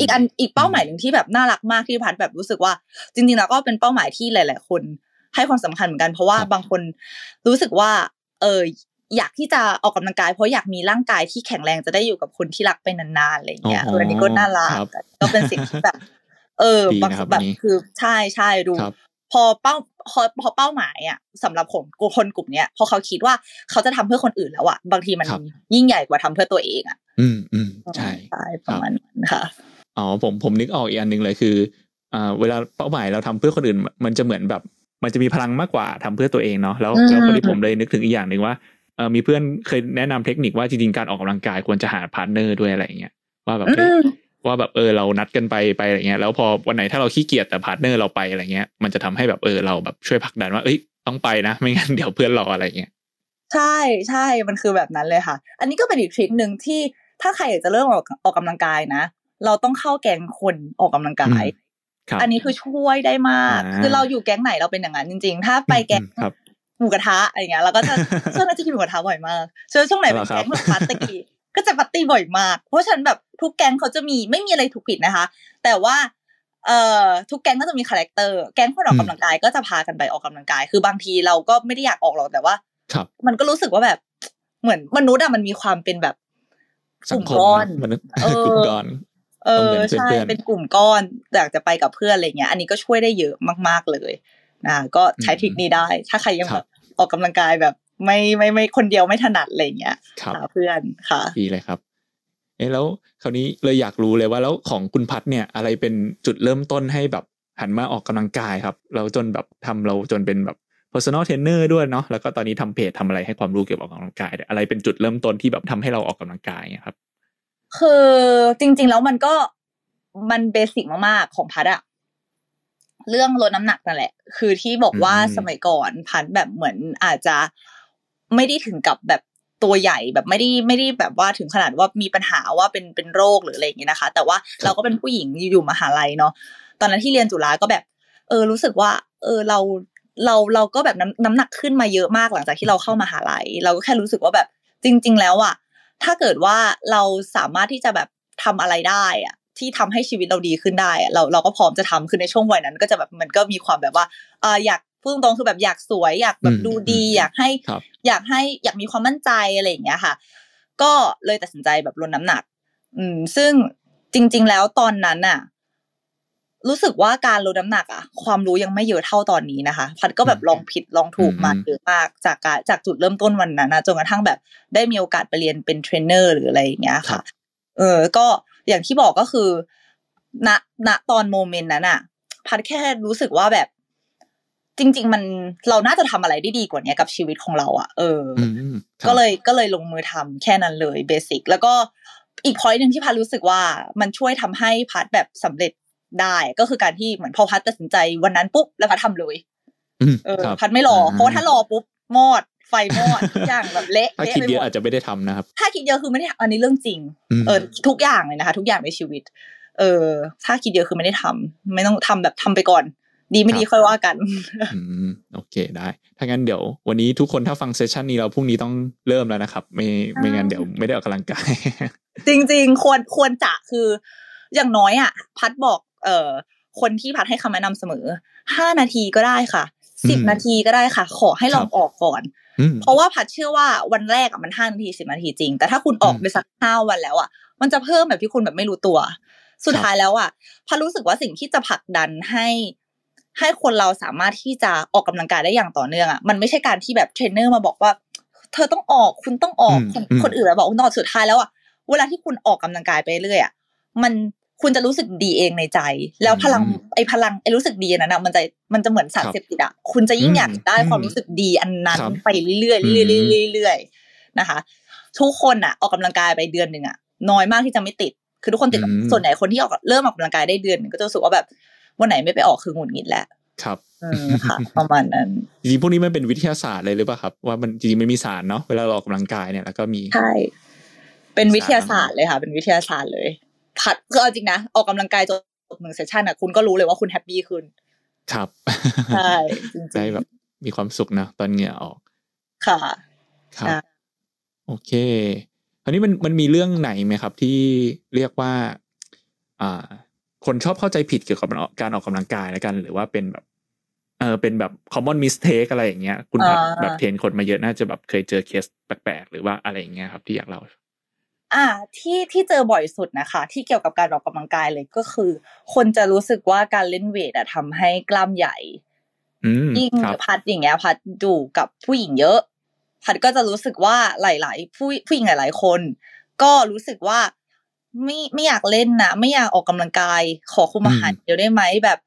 อีกอันอีกเป้าหมายหนึ่งที่แบบน่ารักมากที่พัดแบบรู้สึกว่า จริงๆแล้วก็เป็นเป้าหมายที่หลาย ๆ คนให้ความสำคัญเหมือนกัน เพราะว่าบางคนรู้สึกว่า เออ อยากที่จะออกกำลังกายเพราะอยากมีร่างกายที่แข็งแรงจะได้อยู่กับคนที่รักไปนานๆอะไรเงี้ยอันนี้ก็น่ารักก็เป็นสิ่งที่แบบ เออบางแบบคือใช่ใช่ดู พอเป้าพอพอเป้าหมายอะสำหรับผมคนกลุ่มเนี้ยพอเขาคิดว่าเขาจะทำเพื่อคนอื่นแล้วอะบางทีมันยิ่งใหญ่กว่าทำเพื่อตัวเองอะ อืมอืมใช่ใช่ประมาณนั้นค่ะอ๋อผมผมนึกออกอีกอันหนึ่งเลยคืออ่าเวลาเป้าหมายเราทำเพื่อคนอื่น มันจะเหมือนแบบ มันจะมีพลังมากกว่าทำเพื่อตัวเองเนาะแล้วแล้วพอดีผมเลยนึกถึงอีกอย่างหนึ่งว่าเออ มีเพื่อนเคยแนะนำเทคนิคว่าจริงๆการออกกำลังกายควรจะหาพาร์ทเนอร์ด้วยอะไรเงี้ยว่าแบบว่าแบบเออเรานัดกันไปไปอะไรเงี้ยแล้วพอวันไหนถ้าเราขี้เกียจแต่พาร์ทเนอร์เราไปอะไรเงี้ยมันจะทำให้แบบเออเราแบบช่วยผลักดันว่าเอ้ยต้องไปนะ ไม่งั้นเดี๋ยวเพื่อนรออะไรเงี้ยใช่ใช่มันคือแบบนั้นเลยค่ะ อันนี้ก็เป็นอีก trick หนึ่งที่ถ้าใครอยากจะเริ่มออกออกกำลังกายนะ เราต้องเข้าแก๊งคนออกกำลังกายอันนี้คือช่วยได้มาก คือเราอยู่แก๊งไหนเราเป็นอย่างนั้นจริง ๆ ถ้าไปแก๊ง หมูกระทะอะไรเงี้ยเราก็จะช่วงนั้นจะกินหมูกระทะบ่อยมากช่วงช่วงไหนเป็นแก๊งแบบปาร์ตี้ก็จะปาร์ตี้บ่อยมาก เพราะฉะนั้นแบบทุกแก๊งเขาจะมีไม่มีอะไรถูกผิดนะคะ แต่ว่าเอ่อทุกแก๊งก็จะมี character แก๊งคนออกกำลังกายก็จะพากันไปออกกำลังกาย คือบางทีเราก็ไม่ได้อยากออกหรอกแต่ว่าครับมันก็รู้สึกว่าแบบเหมือนมนุษย์อะมันมีความเป็นแบบกลุ่มก้อนเออกอนเออใช่เป็นกลุ่มก้อนอยากจะไปกับเพื่อนอะไรเงี้ย อันนี้ก็ช่วยได้เยอะมาก ๆเลย นะก็ใช้ทริคนี้ได้ ถ้าใครยังแบบออกกำลังกายแบบไม่ไม่ไม่คนเดียวไม่ถนัดอะไรเงี้ยหาเพื่อนค่ะดีเลยครับ เอ๊แล้วคราวนี้เลยอยากรู้เลยว่าแล้วของคุณพัดเนี่ย อะไรเป็นจุดเริ่มต้นให้แบบหันมาออกกำลังกายครับ เราจนแบบทำเราจนเป็นแบบ personal trainer ด้วยเนาะแล้วก็ตอนนี้ทำเพจทำอะไรให้ความรู้เกี่ยวกับออกกำลังกายอะไรเป็นจุดเริ่มต้นที่แบบทำให้เราออกกำลังกายเนี่ยครับ คือจริง ๆ แล้วมันก็มันเบสิกมากๆของพัดอะ เรื่องลดน้ำหนักนั่นแหละ คือที่บอกว่าสมัยก่อนพันแบบเหมือนอาจจะไม่ได้ถึงกับแบบตัวใหญ่แบบไม่ได้ไม่ได้แบบว่าถึงขนาดว่ามีปัญหาว่าเป็นเป็นโรคหรืออะไรอย่างเงี้ยนะคะ แต่ว่าเราก็เป็นผู้หญิงอยู่มหาลัยเนาะตอนนั้นที่เรียนจุฬาก็แบบ เออรู้สึกว่า เออเราเราเราก็แบบน้ำน้ำหนักขึ้นมาเยอะมากหลังจากที่เราเข้ามหาลัย เราก็แค่รู้สึกว่าแบบจริง ๆ แล้วอะถ้าเกิดว่าเราสามารถที่จะแบบทำอะไรได้อะ ที่ทำให้ชีวิตเราดีขึ้นได้ เราเราก็พร้อมจะทำคือในช่วงวัยนั้น ก็จะแบบมันก็มีความแบบว่าอ่าอยากพูดตรงคือแบบอยากสวย อยากแบบดูดี อยากให้ อยากให้อยากมีความมั่นใจอะไรอย่างเงี้ยค่ะ ก็เลยตัดสินใจแบบลดน้ำหนัก อืม ซึ่งจริง ๆ แล้วตอนนั้นน่ะ รู้สึกว่าการลดน้ำหนักอะความรู้ยังไม่เยอะเท่าตอนนี้นะคะ พัดก็แบบลองผิดลองถูกมาเยอะมากจากการจากจุดเริ่มต้นวันนั้นนะจนกระทั่งแบบได้มีโอกาสไปเรียนเป็นเทรนเนอร์หรืออะไรอย่างเงี้ยค่ะ เออ ก็ อย่างที่บอกก็คือ ณณตอน moment นั้นอะพัดแค่รู้สึกว่าแบบ จริง ๆ มันเราน่าจะทำอะไรได้ดีกว่านี้กับชีวิตของเราอะเออก็เลยก็เลยลงมือทำแค่นั้นเลยเบสิกแล้วก็อีกพอยต์หนึ่งที่พัดรู้สึกว่ามันช่วยทำให้พัดแบบสำเร็จได้ก็คือการที่เหมือนพอพัดตัดสินใจวันนั้นปุ๊บแล้วพัดทำเลยเออพัดไม่รอเพราะถ้ารอปุ๊บมอด ไฟมอดทุกอย่างแบบเละถ้าเละคิดไปเยหมอะดอาจจะไม่ได้ทำนะครับ ถ้าคิดเยอะคือไม่ได้อันนี้เรื่องจริงอืมเออทุกอย่างเลยนะคะ ทุกอย่างในชีวิต เออ ถ้าคิดเยอะคือไม่ได้ทำไม่ต้องทำแบบทำไปก่อน ดีไม่ดีค่อยว่ากันอืมโอเคได้ ถ้างั้นเดี๋ยว วันนี้ทุกคนถ้าฟังเซสชันนี้เราพรุ่งนี้ต้องเริ่มแล้วนะครับ ไม่ไม่งั้นเดี๋ยวไม่ได้ออกกำลังกาย จริง ๆ ควรควรจะคือ อย่างน้อยอะ พัดบอก เอ่อคนที่พัดให้คำแนะนำเสมอห้านาทีก็ได้ค่ะสิบอืมนาทีก็ได้ค่ะ ขอให้ลองครับออกก่อนอืม เพราะว่าพัดเชื่อว่าวันแรกอะมันห้านาทีสิบนาทีจริง แต่ถ้าคุณออกอืมไปสักห้าวันแล้วอะ มันจะเพิ่มแบบที่คุณแบบไม่รู้ตัว สุดครับท้ายแล้วอะพัดรู้สึกว่าสิ่งที่จะผลักดันให้ให้คนเราสามารถที่จะออกกำลังกายได้อย่างต่อเนื่องอะมันไม่ใช่การที่แบบเทรนเนอร์มาบอกว่า เธอต้องออกคุณต้องออกอืมคนอืมคนอื่นมาบอกคุณต้องออกสุดท้ายแล้วอะเวลาที่คุณออกกำลังกายไปเรื่อยอะมัน คุณจะรู้สึกดีเองในใจ แล้วพลังไอ้พลังไอ้รู้สึกดีนั้นนะมันจะมันจะเหมือนสารเสพติดอะคุณจะยิ่งอยากได้ความรู้สึกดีอันนั้นครับไปเรื่อยๆเรื่อยๆเรื่อยๆเรื่อยๆนะคะ ทุกคนอะออกกำลังกายไปเดือนหนึ่งอะน้อยมากที่จะไม่ติด คือทุกคนติดอืมส่วนใหญ่คนที่ออกเริ่มออกกำลังกายได้เดือนหนึ่งก็จะรู้สึกว่าแบบวันไหนไม่ไปออกคือหงุดหงิดแล้วครับอืมค่ะประมาณนั้นจริงๆพวกนี้มันเป็นวิทยาศาสตร์เลยหรือเปล่าครับ ว่ามันจริงๆมันมีสารเนาะเวลาเราออกกำลังกายเนี่ยแล้วก็มีใช่เป็นวิทยาศาสตร์เลยค่ะ เป็นวิทยาศาสตร์เลย พัดก็เอาจริงนะออกกำลังกายจบหนึ่งเซสชันอะคุณก็รู้เลยว่าคุณแฮปปี้ขึ้นครับใช่จริงๆได้แบบมีความสุขนะตอนเหงื่อออก ค่ะครับใช่โอเคคราวนี้มันมันมีเรื่องไหนไหมครับ ที่เรียกว่า อ่า คนชอบเข้าใจผิดเกี่ยวกับการออกกำลังกายแล้วกัน หรือว่าเป็นแบบเออเป็นแบบ common mistake อะไรอย่างเงี้ย คุณแบบอ่าแบบเทรนคนมาเยอะน่าจะแบบเคยเจอเคสแปลกๆ หรือว่าอะไรอย่างเงี้ยครับที่อยากเล่า อ่าที่ที่เจอบ่อยสุดนะคะ ที่เกี่ยวกับการออกกำลังกายเลยก็คือ คนจะรู้สึกว่าการเล่นเวทอะทำให้กล้ามใหญ่อืมยิ่งครับพัดอย่างเงี้ย พัดดูกับผู้หญิงเยอะ พัดก็จะรู้สึกว่าหลาย ๆ ผู้ผู้หญิงหลาย ๆ คน ก็รู้สึกว่าไม่ไม่อยากเล่นนะไม่อยากออกกำลังกาย ขอคุมอาหารอืมเดี๋ยวได้ไหมแบบ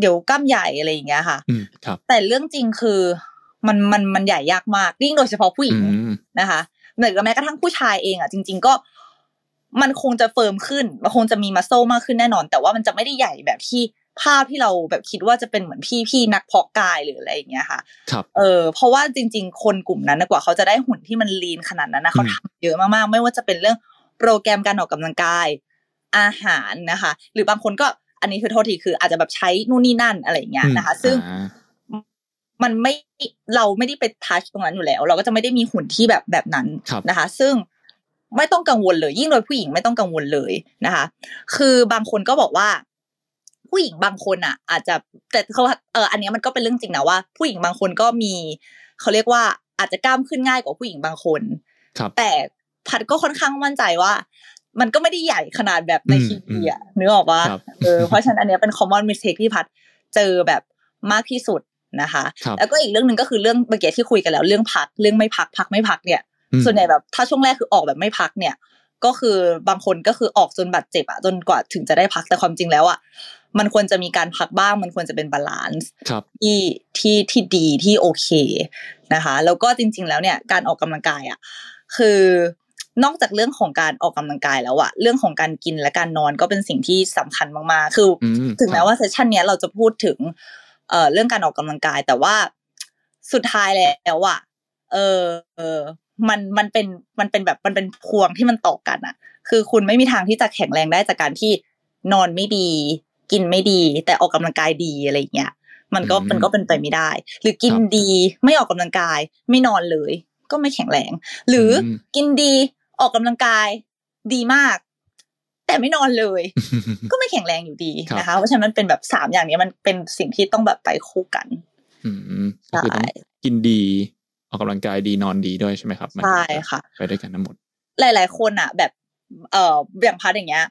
เดี๋ยวกล้ามใหญ่อะไรอย่างเงี้ยค่ะอืมครับแต่เรื่องจริงคือมันมันมันใหญ่ยากมากยิ่งโดยเฉพาะผู้หญิอืงมนะคะเหมือนกับแม้กระทั่งผู้ชายเองอะจริง ๆ ก็มันคงจะเฟิร์มขึ้น มันคงจะมีมัสโซมากขึ้นแน่นอน แต่ว่ามันจะไม่ได้ใหญ่แบบที่ภาพที่เราแบบคิดว่าจะเป็นเหมือนพี่พี่นักเพาะกายหรืออะไรอย่างเงี้ยค่ะ ครับ เออเพราะว่าจริง ๆ คนกลุ่มนั้นนะกว่าเขาจะได้หุ่นที่มันลีนขนาดนั้นนะเขาอืมทำเยอะมากๆ ไม่ว่าจะเป็นเรื่องโปรแกรมการออกกำลังกาย อาหารนะคะ หรือบางคนก็อันนี้คือโทษทีคืออาจจะแบบใช้นู่นนี่นั่นอะไรอย่างเงี้ยนะคะ ซึ่งอ่า มันไม่เราไม่ได้ไปทัชตรงนั้นอยู่แล้ว เราก็จะไม่ได้มีหุ่นที่แบบแบบนั้นครับนะคะ ซึ่งไม่ต้องกังวลเลย ยิ่งโดยผู้หญิงไม่ต้องกังวลเลยนะคะ คือบางคนก็บอกว่า ผู้หญิงบางคนอะ อาจจะแต่เขาเอออันเนี้ยมันก็เป็นเรื่องจริงนะว่า ผู้หญิงบางคนก็มีเขาเรียกว่าอาจจะกล้ามขึ้นง่ายกว่าผู้หญิงบางคนครับแต่พัดก็ค่อนข้างมั่นใจว่า มันก็ไม่ได้ใหญ่ขนาดแบบในอืมทีวีอะนึกออกว่าครับเออเพราะฉะนั้นอันเนี้ยเป็น common mistake ที่พัดเจอแบบมากที่สุด นะคะครับแล้วก็อีกเรื่องหนึ่งก็คือเรื่องเมื่อกี้ที่คุยกันแล้วเรื่องพักเรื่องไม่พักพักไม่พักเนี่ยอืมส่วนใหญ่แบบถ้าช่วงแรกคือออกแบบไม่พักเนี่ย ก็คือบางคนก็คือออกจนบาดเจ็บอะจนกว่าถึงจะได้พักแต่ความจริงแล้วอะมันควรจะมีการพักบ้าง มันควรจะเป็น balance ครับที่ที่ที่ดีที่โอเคนะคะ แล้วก็จริง ๆ แล้วเนี่ยการออกกำลังกายอะคือนอกจากเรื่องของการออกกำลังกายแล้วอะเรื่องของการกินและการนอนก็เป็นสิ่งที่สำคัญมากๆ คือออืมถึงแม้ครับว่า session เนี้ยเราจะพูดถึง เอ่อเรื่องการออกกำลังกายแต่ว่าสุดท้ายแล้วอะเออเออมันมันเป็นมันเป็นแบบมันเป็นพวงที่มันต่อกันอะคือคุณไม่มีทางที่จะแข็งแรงได้จากการที่นอนไม่ดี กินไม่ดี แต่ออกกำลังกายดีอะไรอย่างเงี้ยมันก็อืมมันก็เป็นไปไม่ได้ หรือกินครับดีไม่ออกกำลังกาย ไม่นอนเลย ก็ไม่แข็งแรง หรืออมกินดีออกกำลังกายดีมาก แต่ไม่นอนเลย ก็ไม่แข็งแรงอยู่ดีครับนะคะ เพราะฉะนั้นมันเป็นแบบสามอย่างเนี้ยมันเป็นสิ่งที่ต้องแบบไปคู่กันอืมก็คือต้องใช่กินดีออกกำลังกายดีนอนดีด้วยใช่ไหมครับมันใช่ถึงจค่ะ ไปด้วยกันทั้งหมด หลาย ๆ คนอะ แบบเอ่ออย่างพัดอย่างเงี้ย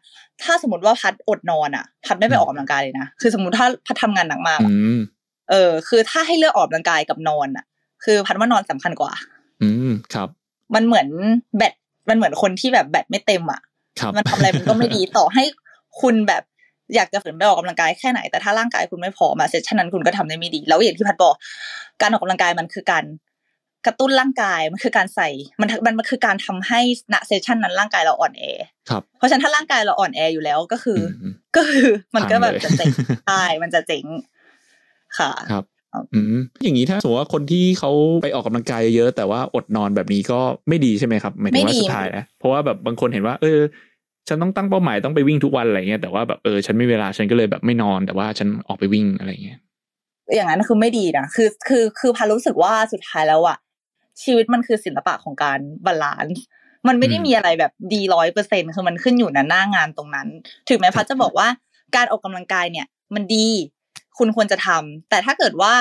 ถ้าสมมติว่าพัดอดนอนอะ พัดไม่ไปอืมออกกำลังกายเลยนะคือสมมติถ้าพัดทำงานหนักมากอือะมเออ คือถ้าให้เลือกออกกำลังกายกับนอนอะ คือพัดว่านอนสำคัญกว่า อืมครับ มันเหมือนแบตมันเหมือนคนที่แบบแบตไม่เต็มอะครับ มันทำอะไรมันก็ไม่ดีต่อให้คุณแบบอยากจะฝืนไปออกกำลังกายแค่ไหนแต่ถ้าร่างกายคุณไม่พร้อมอะเซสชันนั้นคุณก็ทำได้ไม่ดี แล้วอย่างที่พัดบอก การออกกำลังกายมันคือการกระตุ้นร่างกายมันคือการใส่มันมันมันคือการทำให้ณเซสชันนั้นร่างกายเราอ่อนแอครับเพราะฉะนั้นถ้าร่างกายเราอ่อนแออยู่แล้วก็คืออมก็คือมันก็แบบพังเลยจะเจ๋งใช่มันจะเจ๋งค่ะครับ อืมอย่างนี้ถ้าสมมติว่าคนที่เขาไปออกกำลังกายเยอะแต่ว่าอดนอนแบบนี้ก็ไม่ดีใช่ไหมครับหมายถึงว่าสุดท้ายนะเพราะว่าแบบบางคนเห็นว่า เออ ฉันต้องตั้งเป้าหมายต้องไปวิ่งทุกวันอะไรเงี้ยแต่ว่าแบบเออฉันไม่เวลาฉันก็เลยแบบไม่นอนแต่ว่าฉันออกไปวิ่งอะไรเงี้ยอย่างนั้นคือไม่ดีนะคือคือคือพัดรู้สึกว่าสุดท้ายแล้วอะชีวิตมันคือศิลปะของการ balance มันไม่ได้มีอะไรแบบดีร้อยเปอร์เซ็นต์คือมันขึ้นอยู่ในหน้างานตรงนั้น ถึงแม้พัดจะบอกว่าการออกกำลังกายเนี่ย มันดี คุณควรจะทำแต่ถ้าเกิดว่า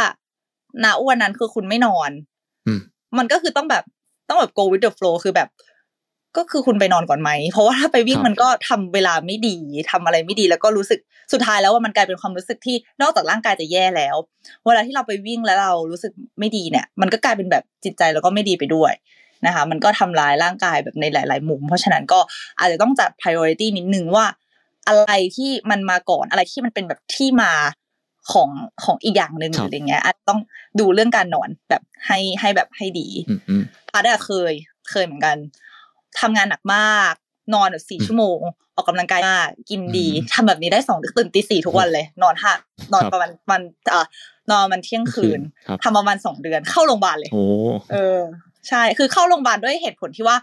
ณวันนั้นคือคุณไม่นอนอืมมันก็คือต้องแบบต้องแบบ go with the flow คือแบบ ก็คือคุณไปนอนก่อนไหม เพราะว่าถ้าไปวิ่งครับมันก็ทำเวลาไม่ดีทำอะไรไม่ดีแล้วก็รู้สึกสุดท้ายแล้วว่ามันกลายเป็นความรู้สึกที่นอกจากร่างกายจะแย่แล้ว เวลาที่เราไปวิ่งแล้วเรารู้สึกไม่ดีเนี่ย มันก็กลายเป็นแบบจิตใจแล้วก็ไม่ดีไปด้วยนะคะ มันก็ทำร้ายร่างกายแบบในหลาย ๆ มุม เพราะฉะนั้นก็อาจจะต้องจัด priority นิดนึงว่า อะไรที่มันมาก่อนอะไรที่มันเป็นแบบที่มา ของของอีกอย่างหนึ่งคหรับรืออะไรเงี้ยอาจจะต้องดูเรื่องการนอนแบบให้ให้แบบให้ดีอืมอืมพัดอะเคยเคยเหมือนกันทำงานหนักมาก นอนแบบสี่อืมชั่วโมง ออกกำลังกายมากกินดีอืมทำแบบนี้ได้สองตื่นตีสี่ทุกวันเลย นอนห้านอนครับประมาณวันเอ่อนอนมันเที่ยงคืนครับทำประมาณสองเดือนเข้าโรงพยาบาลเลยโอ้เออ ใช่คือเข้าโรงพยาบาลด้วยเหตุผลที่ว่า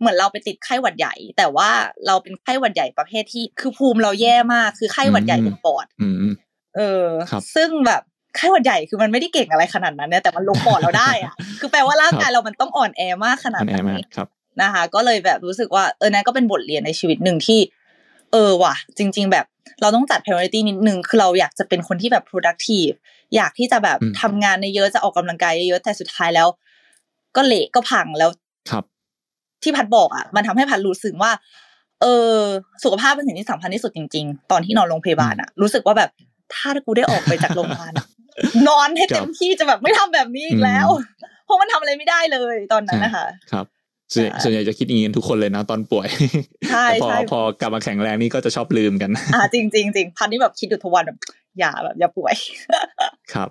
เหมือนเราไปติดไข้หวัดใหญ่ แต่ว่าเราเป็นไข้หวัดใหญ่ประเภทที่ คือภูมิเราแย่มากคือไข้หวัดใหญ่เป็นปอดอืมอืม เออครับซึ่งแบบไข้หวัดใหญ่คือมันไม่ได้เก่งอะไรขนาดนั้นเนี่ยแต่มันลงปอดเราได้อะคือแปลว่าร่างกายเรามันต้องอ่อนแอมากขนาดอันแอไหมากนครับนะคะ ก็เลยแบบรู้สึกว่าเออนั่นก็เป็นบทเรียนในชีวิตหนึ่งที่ เออว่ะ จริง ๆ แบบเราต้องจัด priority นิดนึงคือเราอยากจะเป็นคนที่แบบ productive อยากที่จะแบบอืมทำงานในเยอะจะออกกำลังกายเยอะๆแต่สุดท้ายแล้ว ก็เละก็พังแล้วครับ ที่พัดบอกอะมันทำให้พัดรู้สึกว่า เออ สุขภาพเป็นสิ่งที่สำคัญที่สุดจริง ๆ ตอนที่นอนโรงพยาบาลอะ รู้สึกว่าแบบ ถ้ากูได้ออกไปจากโรงพยาบาลอะนอนให้เต็มที่จะแบบไม่ทำแบบนี้อีกแล้ว เพราะมันทำอะไรไม่ได้เลยตอนนั้นนะคะครับส่วนใช่ส่วนใหญ่จะคิดอย่างนี้กันทุกคนเลยนะตอนป่วยใช่แต่พอใช่พอกลับมาแข็งแรงนี่ก็จะชอบลืมกัน อ่าจริงจริงจริงพันนี่แบบคิดอยู่ทุกวันแบบอย่าแบบอย่าป่วย ครับ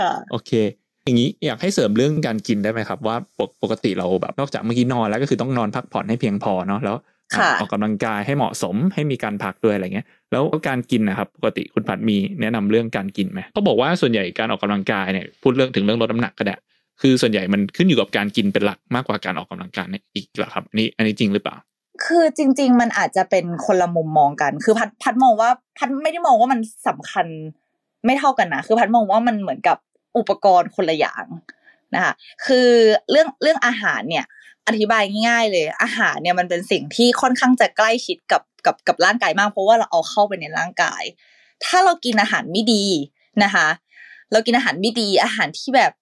ค่ะโอเค อย่างนี้อยากให้เสริมเรื่องการกินได้ไหมครับ ว่าปกปกติเราแบบนอกจากเมื่อกี้นอนแล้วก็คือต้องนอนพักผ่อนให้เพียงพอเนาะแล้ว อะค่ะออกกำลังกายให้เหมาะสมให้มีการพักด้วยอะไรเงี้ย แล้วการกินนะครับปกติคุณผัดมีแนะนำเรื่องการกินไหมเขาบอกว่าส่วนใหญ่การออกกำลังกายเนี่ยพูดเรื่องถึงเรื่องลดน้ำหนักก็ได้คือส่วนใหญ่มันขึ้นอยู่กับการกินเป็นหลักมากกว่าการออกกำลังกายเนี่ยอีกเหรอครับอันนี้อันนี้จริงหรือเปล่า คือจริง ๆ มันอาจจะเป็นคนละมุมมองกัน คือพัดพัดมองว่าพัดไม่ได้มองว่ามันสำคัญไม่เท่ากันนะคือพัดมองว่ามันเหมือนกับอุปกรณ์คนละอย่างนะคะคือเรื่องเรื่องอาหารเนี่ย อธิบายง่ายๆเลย อาหารเนี่ยมันเป็นสิ่งที่ค่อนข้างจะใกล้ชิดกับกับกับร่างกายมาก เพราะว่าเราเอาเข้าไปในร่างกาย ถ้าเรากินอาหารไม่ดีนะคะ เรากินอาหารไม่ดีอาหารที่แบบ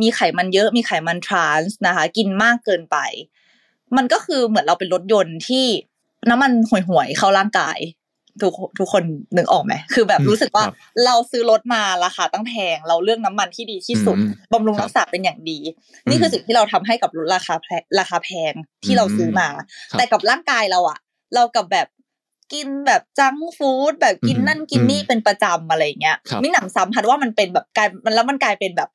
มีไขมันเยอะมีไขมันทรานส์นะคะ กินมากเกินไป มันก็คือเหมือนเราเป็นรถยนต์ที่น้ำมันห่วยๆเข้าร่างกาย ทุกทุกคนนึกออกไหมคือแบบอืมรู้สึกว่าครับเราซื้อรถมาราคาตั้งแพง เราเลือกน้ำมันที่ดีที่สุดอืมบำรุงครับรักษาเป็นอย่างดี นี่คือสิ่งที่เราทำให้กับรถราคาแพงราคาแพงที่เราซื้อมาครับแต่กับร่างกายเราอะเรากับแบบกินแบบจังฟู้ดแบบกินอืมนั่นกินนี่อืมเป็นประจำอะไรอย่างเงี้ยครับมิหนำซ้ำพัดว่ามันเป็นแบบการมันแล้วมันกลายเป็นแบบ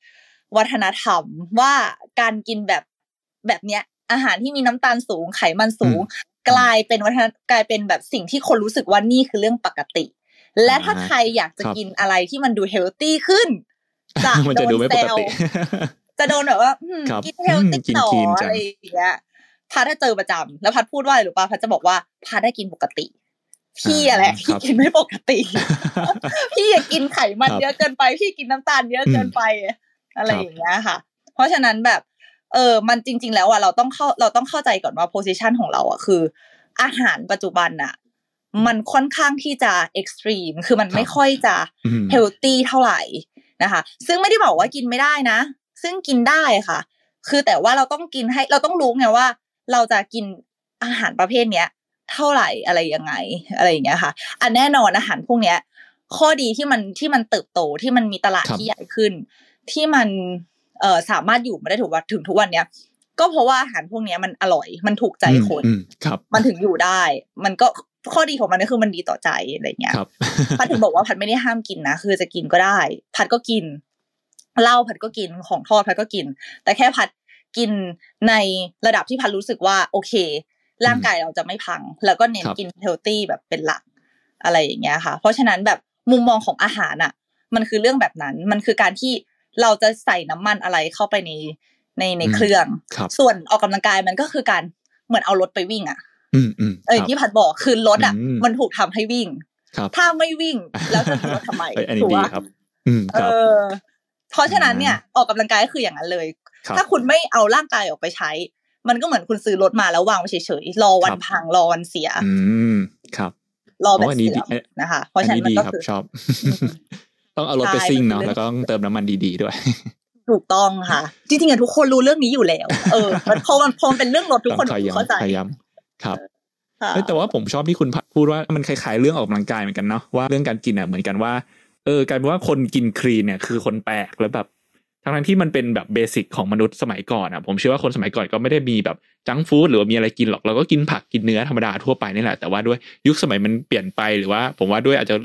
วัฒนธรรมว่าการกินแบบแบบเนี้ยอาหารที่มีน้ำตาลสูงไขมันสูงกลายเป็นวัฒนกลายเป็นแบบสิ่งที่คนรู้สึกว่านี่คือเรื่องปกติ และถ้าอ่าใครอยากจะครับกินอะไรที่มันดูเฮลตี้ขึ้นจะมันจะดูไม่ปกติโดนแซวจะโดนแบบว่าอืมครับกินเฮลตี้อืมกินต่อ clean จังอะไรอย่างเงี้ยพัดถ้าเจอประจำแล้วพัดพูดว่าอะไรหรือปะพัดจะบอกว่าพัดได้กินปกติ พี่อะไรอ่าพี่ครับกินไม่ปกติ พี่อยากกินไขมันครับเยอะเกินไป พี่กินน้ำตาลเยอะเกินไป อะไรครับอย่างเงี้ยค่ะ เพราะฉะนั้นแบบ เออมันจริง ๆ แล้วอะเราต้องเข้าเราต้องเข้าใจก่อนว่า position ของเราอะคือ อาหารปัจจุบันอะ มันค่อนข้างที่จะ extreme คือมันไม่ค่อยจะอืมเฮลตี้เท่าไหร่นะคะ ซึ่งไม่ได้บอกว่ากินไม่ได้นะ ซึ่งกินได้ค่ะ คือแต่ว่าเราต้องกินให้เราต้องรู้ไงว่า เราจะกินอาหารประเภทเนี้ย เท่าไหร่อะไรยังไงอะไรอย่างเงี้ยค่ะ อันแน่นอนอาหารพวกเนี้ย ข้อดีที่มันที่มันเติบโตที่มันมีตลาดครับที่ใหญ่ขึ้น ที่มัน เอ่อสามารถอยู่มาได้ถึงวันถึงทุกวันเนี้ยก็เพราะว่าอาหารพวกเนี้ยมันอร่อยมันถูกใจคนอืมครับมันถึงอยู่ได้ มันก็ข้อดีของมันก็คือมันดีต่อใจอะไรเงี้ยครับพัดถึงบอกว่าพัดไม่ได้ห้ามกินนะคือจะกินก็ได้ พัดก็กินเหล้าพัดก็กินของทอดพัดก็กิน แต่แค่พัดกินในระดับที่พัดรู้สึกว่า โอเค ร่างกายเราจะไม่พัง แล้วก็เน้นครับกินเฮลตี้แบบเป็นหลักอะไรอย่างเงี้ยค่ะ เพราะฉะนั้นแบบมุมมองของอาหารอะ มันคือเรื่องแบบนั้นมันคือการที่ เราจะใส่น้ำมันอะไรเข้าไปในในในเครื่องครับส่วนออกกำลังกายมันก็คือการเหมือนเอารถไปวิ่งอะอืมอืมเออครับที่พัดบอกคือรถอะอืมมันถูกทำให้วิ่งครับถ้าไม่วิ่งแล้วจะมีรถทำไมเอ้ยอันนี้ถูกดีปะครับอืมเอครับอเพราะฉะนั้นเนี่ยออกกำลังกายก็คืออย่างนั้นเลยครับถ้าคุณไม่เอาร่างกายออกไปใช้ มันก็เหมือนคุณซื้อรถมาแล้ววางไว้เฉยๆรอวันครับพังรอวันเสีย อืมครับรอแบโอ้บอันนี้เสื่อมดีนะคะ เพราะฉะนั้นอัมันดีก็ครับคือชอบอืม ต้องเอารถไปใช่ซิ่งมันคือเนาะเรื่องแล้วก็ต้องเติมน้ำมันดีๆด้วย ถูกต้องค่ะ จริงๆอะทุกคนรู้เรื่องนี้อยู่แล้ว เออมันพอมันพอมันเป็นเรื่องรถทุกคนต้องพยายามเข้าใจพยายามครับค่ะเอ้ยแต่ว่าผมชอบที่คุณพัดพูดว่ามันคล้ายๆเรื่องออกกำลังกายเหมือนกันเนาะว่าเรื่องการกินอะเหมือนกันว่าเออกลายเป็นว่าคนกินคลีนเนี่ยคือคนแปลกแล้วแบบ ทั้งที่มันเป็นแบบเบสิกของมนุษย์สมัยก่อนอะผมเชื่อว่าคนสมัยก่อนก็ไม่ได้มีแบบจังฟู้ดหรือมีอะไรกินหรอกเราก็กินผักกินเนื้อธรรมดาทั่วไปนี่แหละแต่ว่าด้วยยุคสมัยมันเปลี่ยนไปหรือว่า ผมว่าด้วยอาจจะ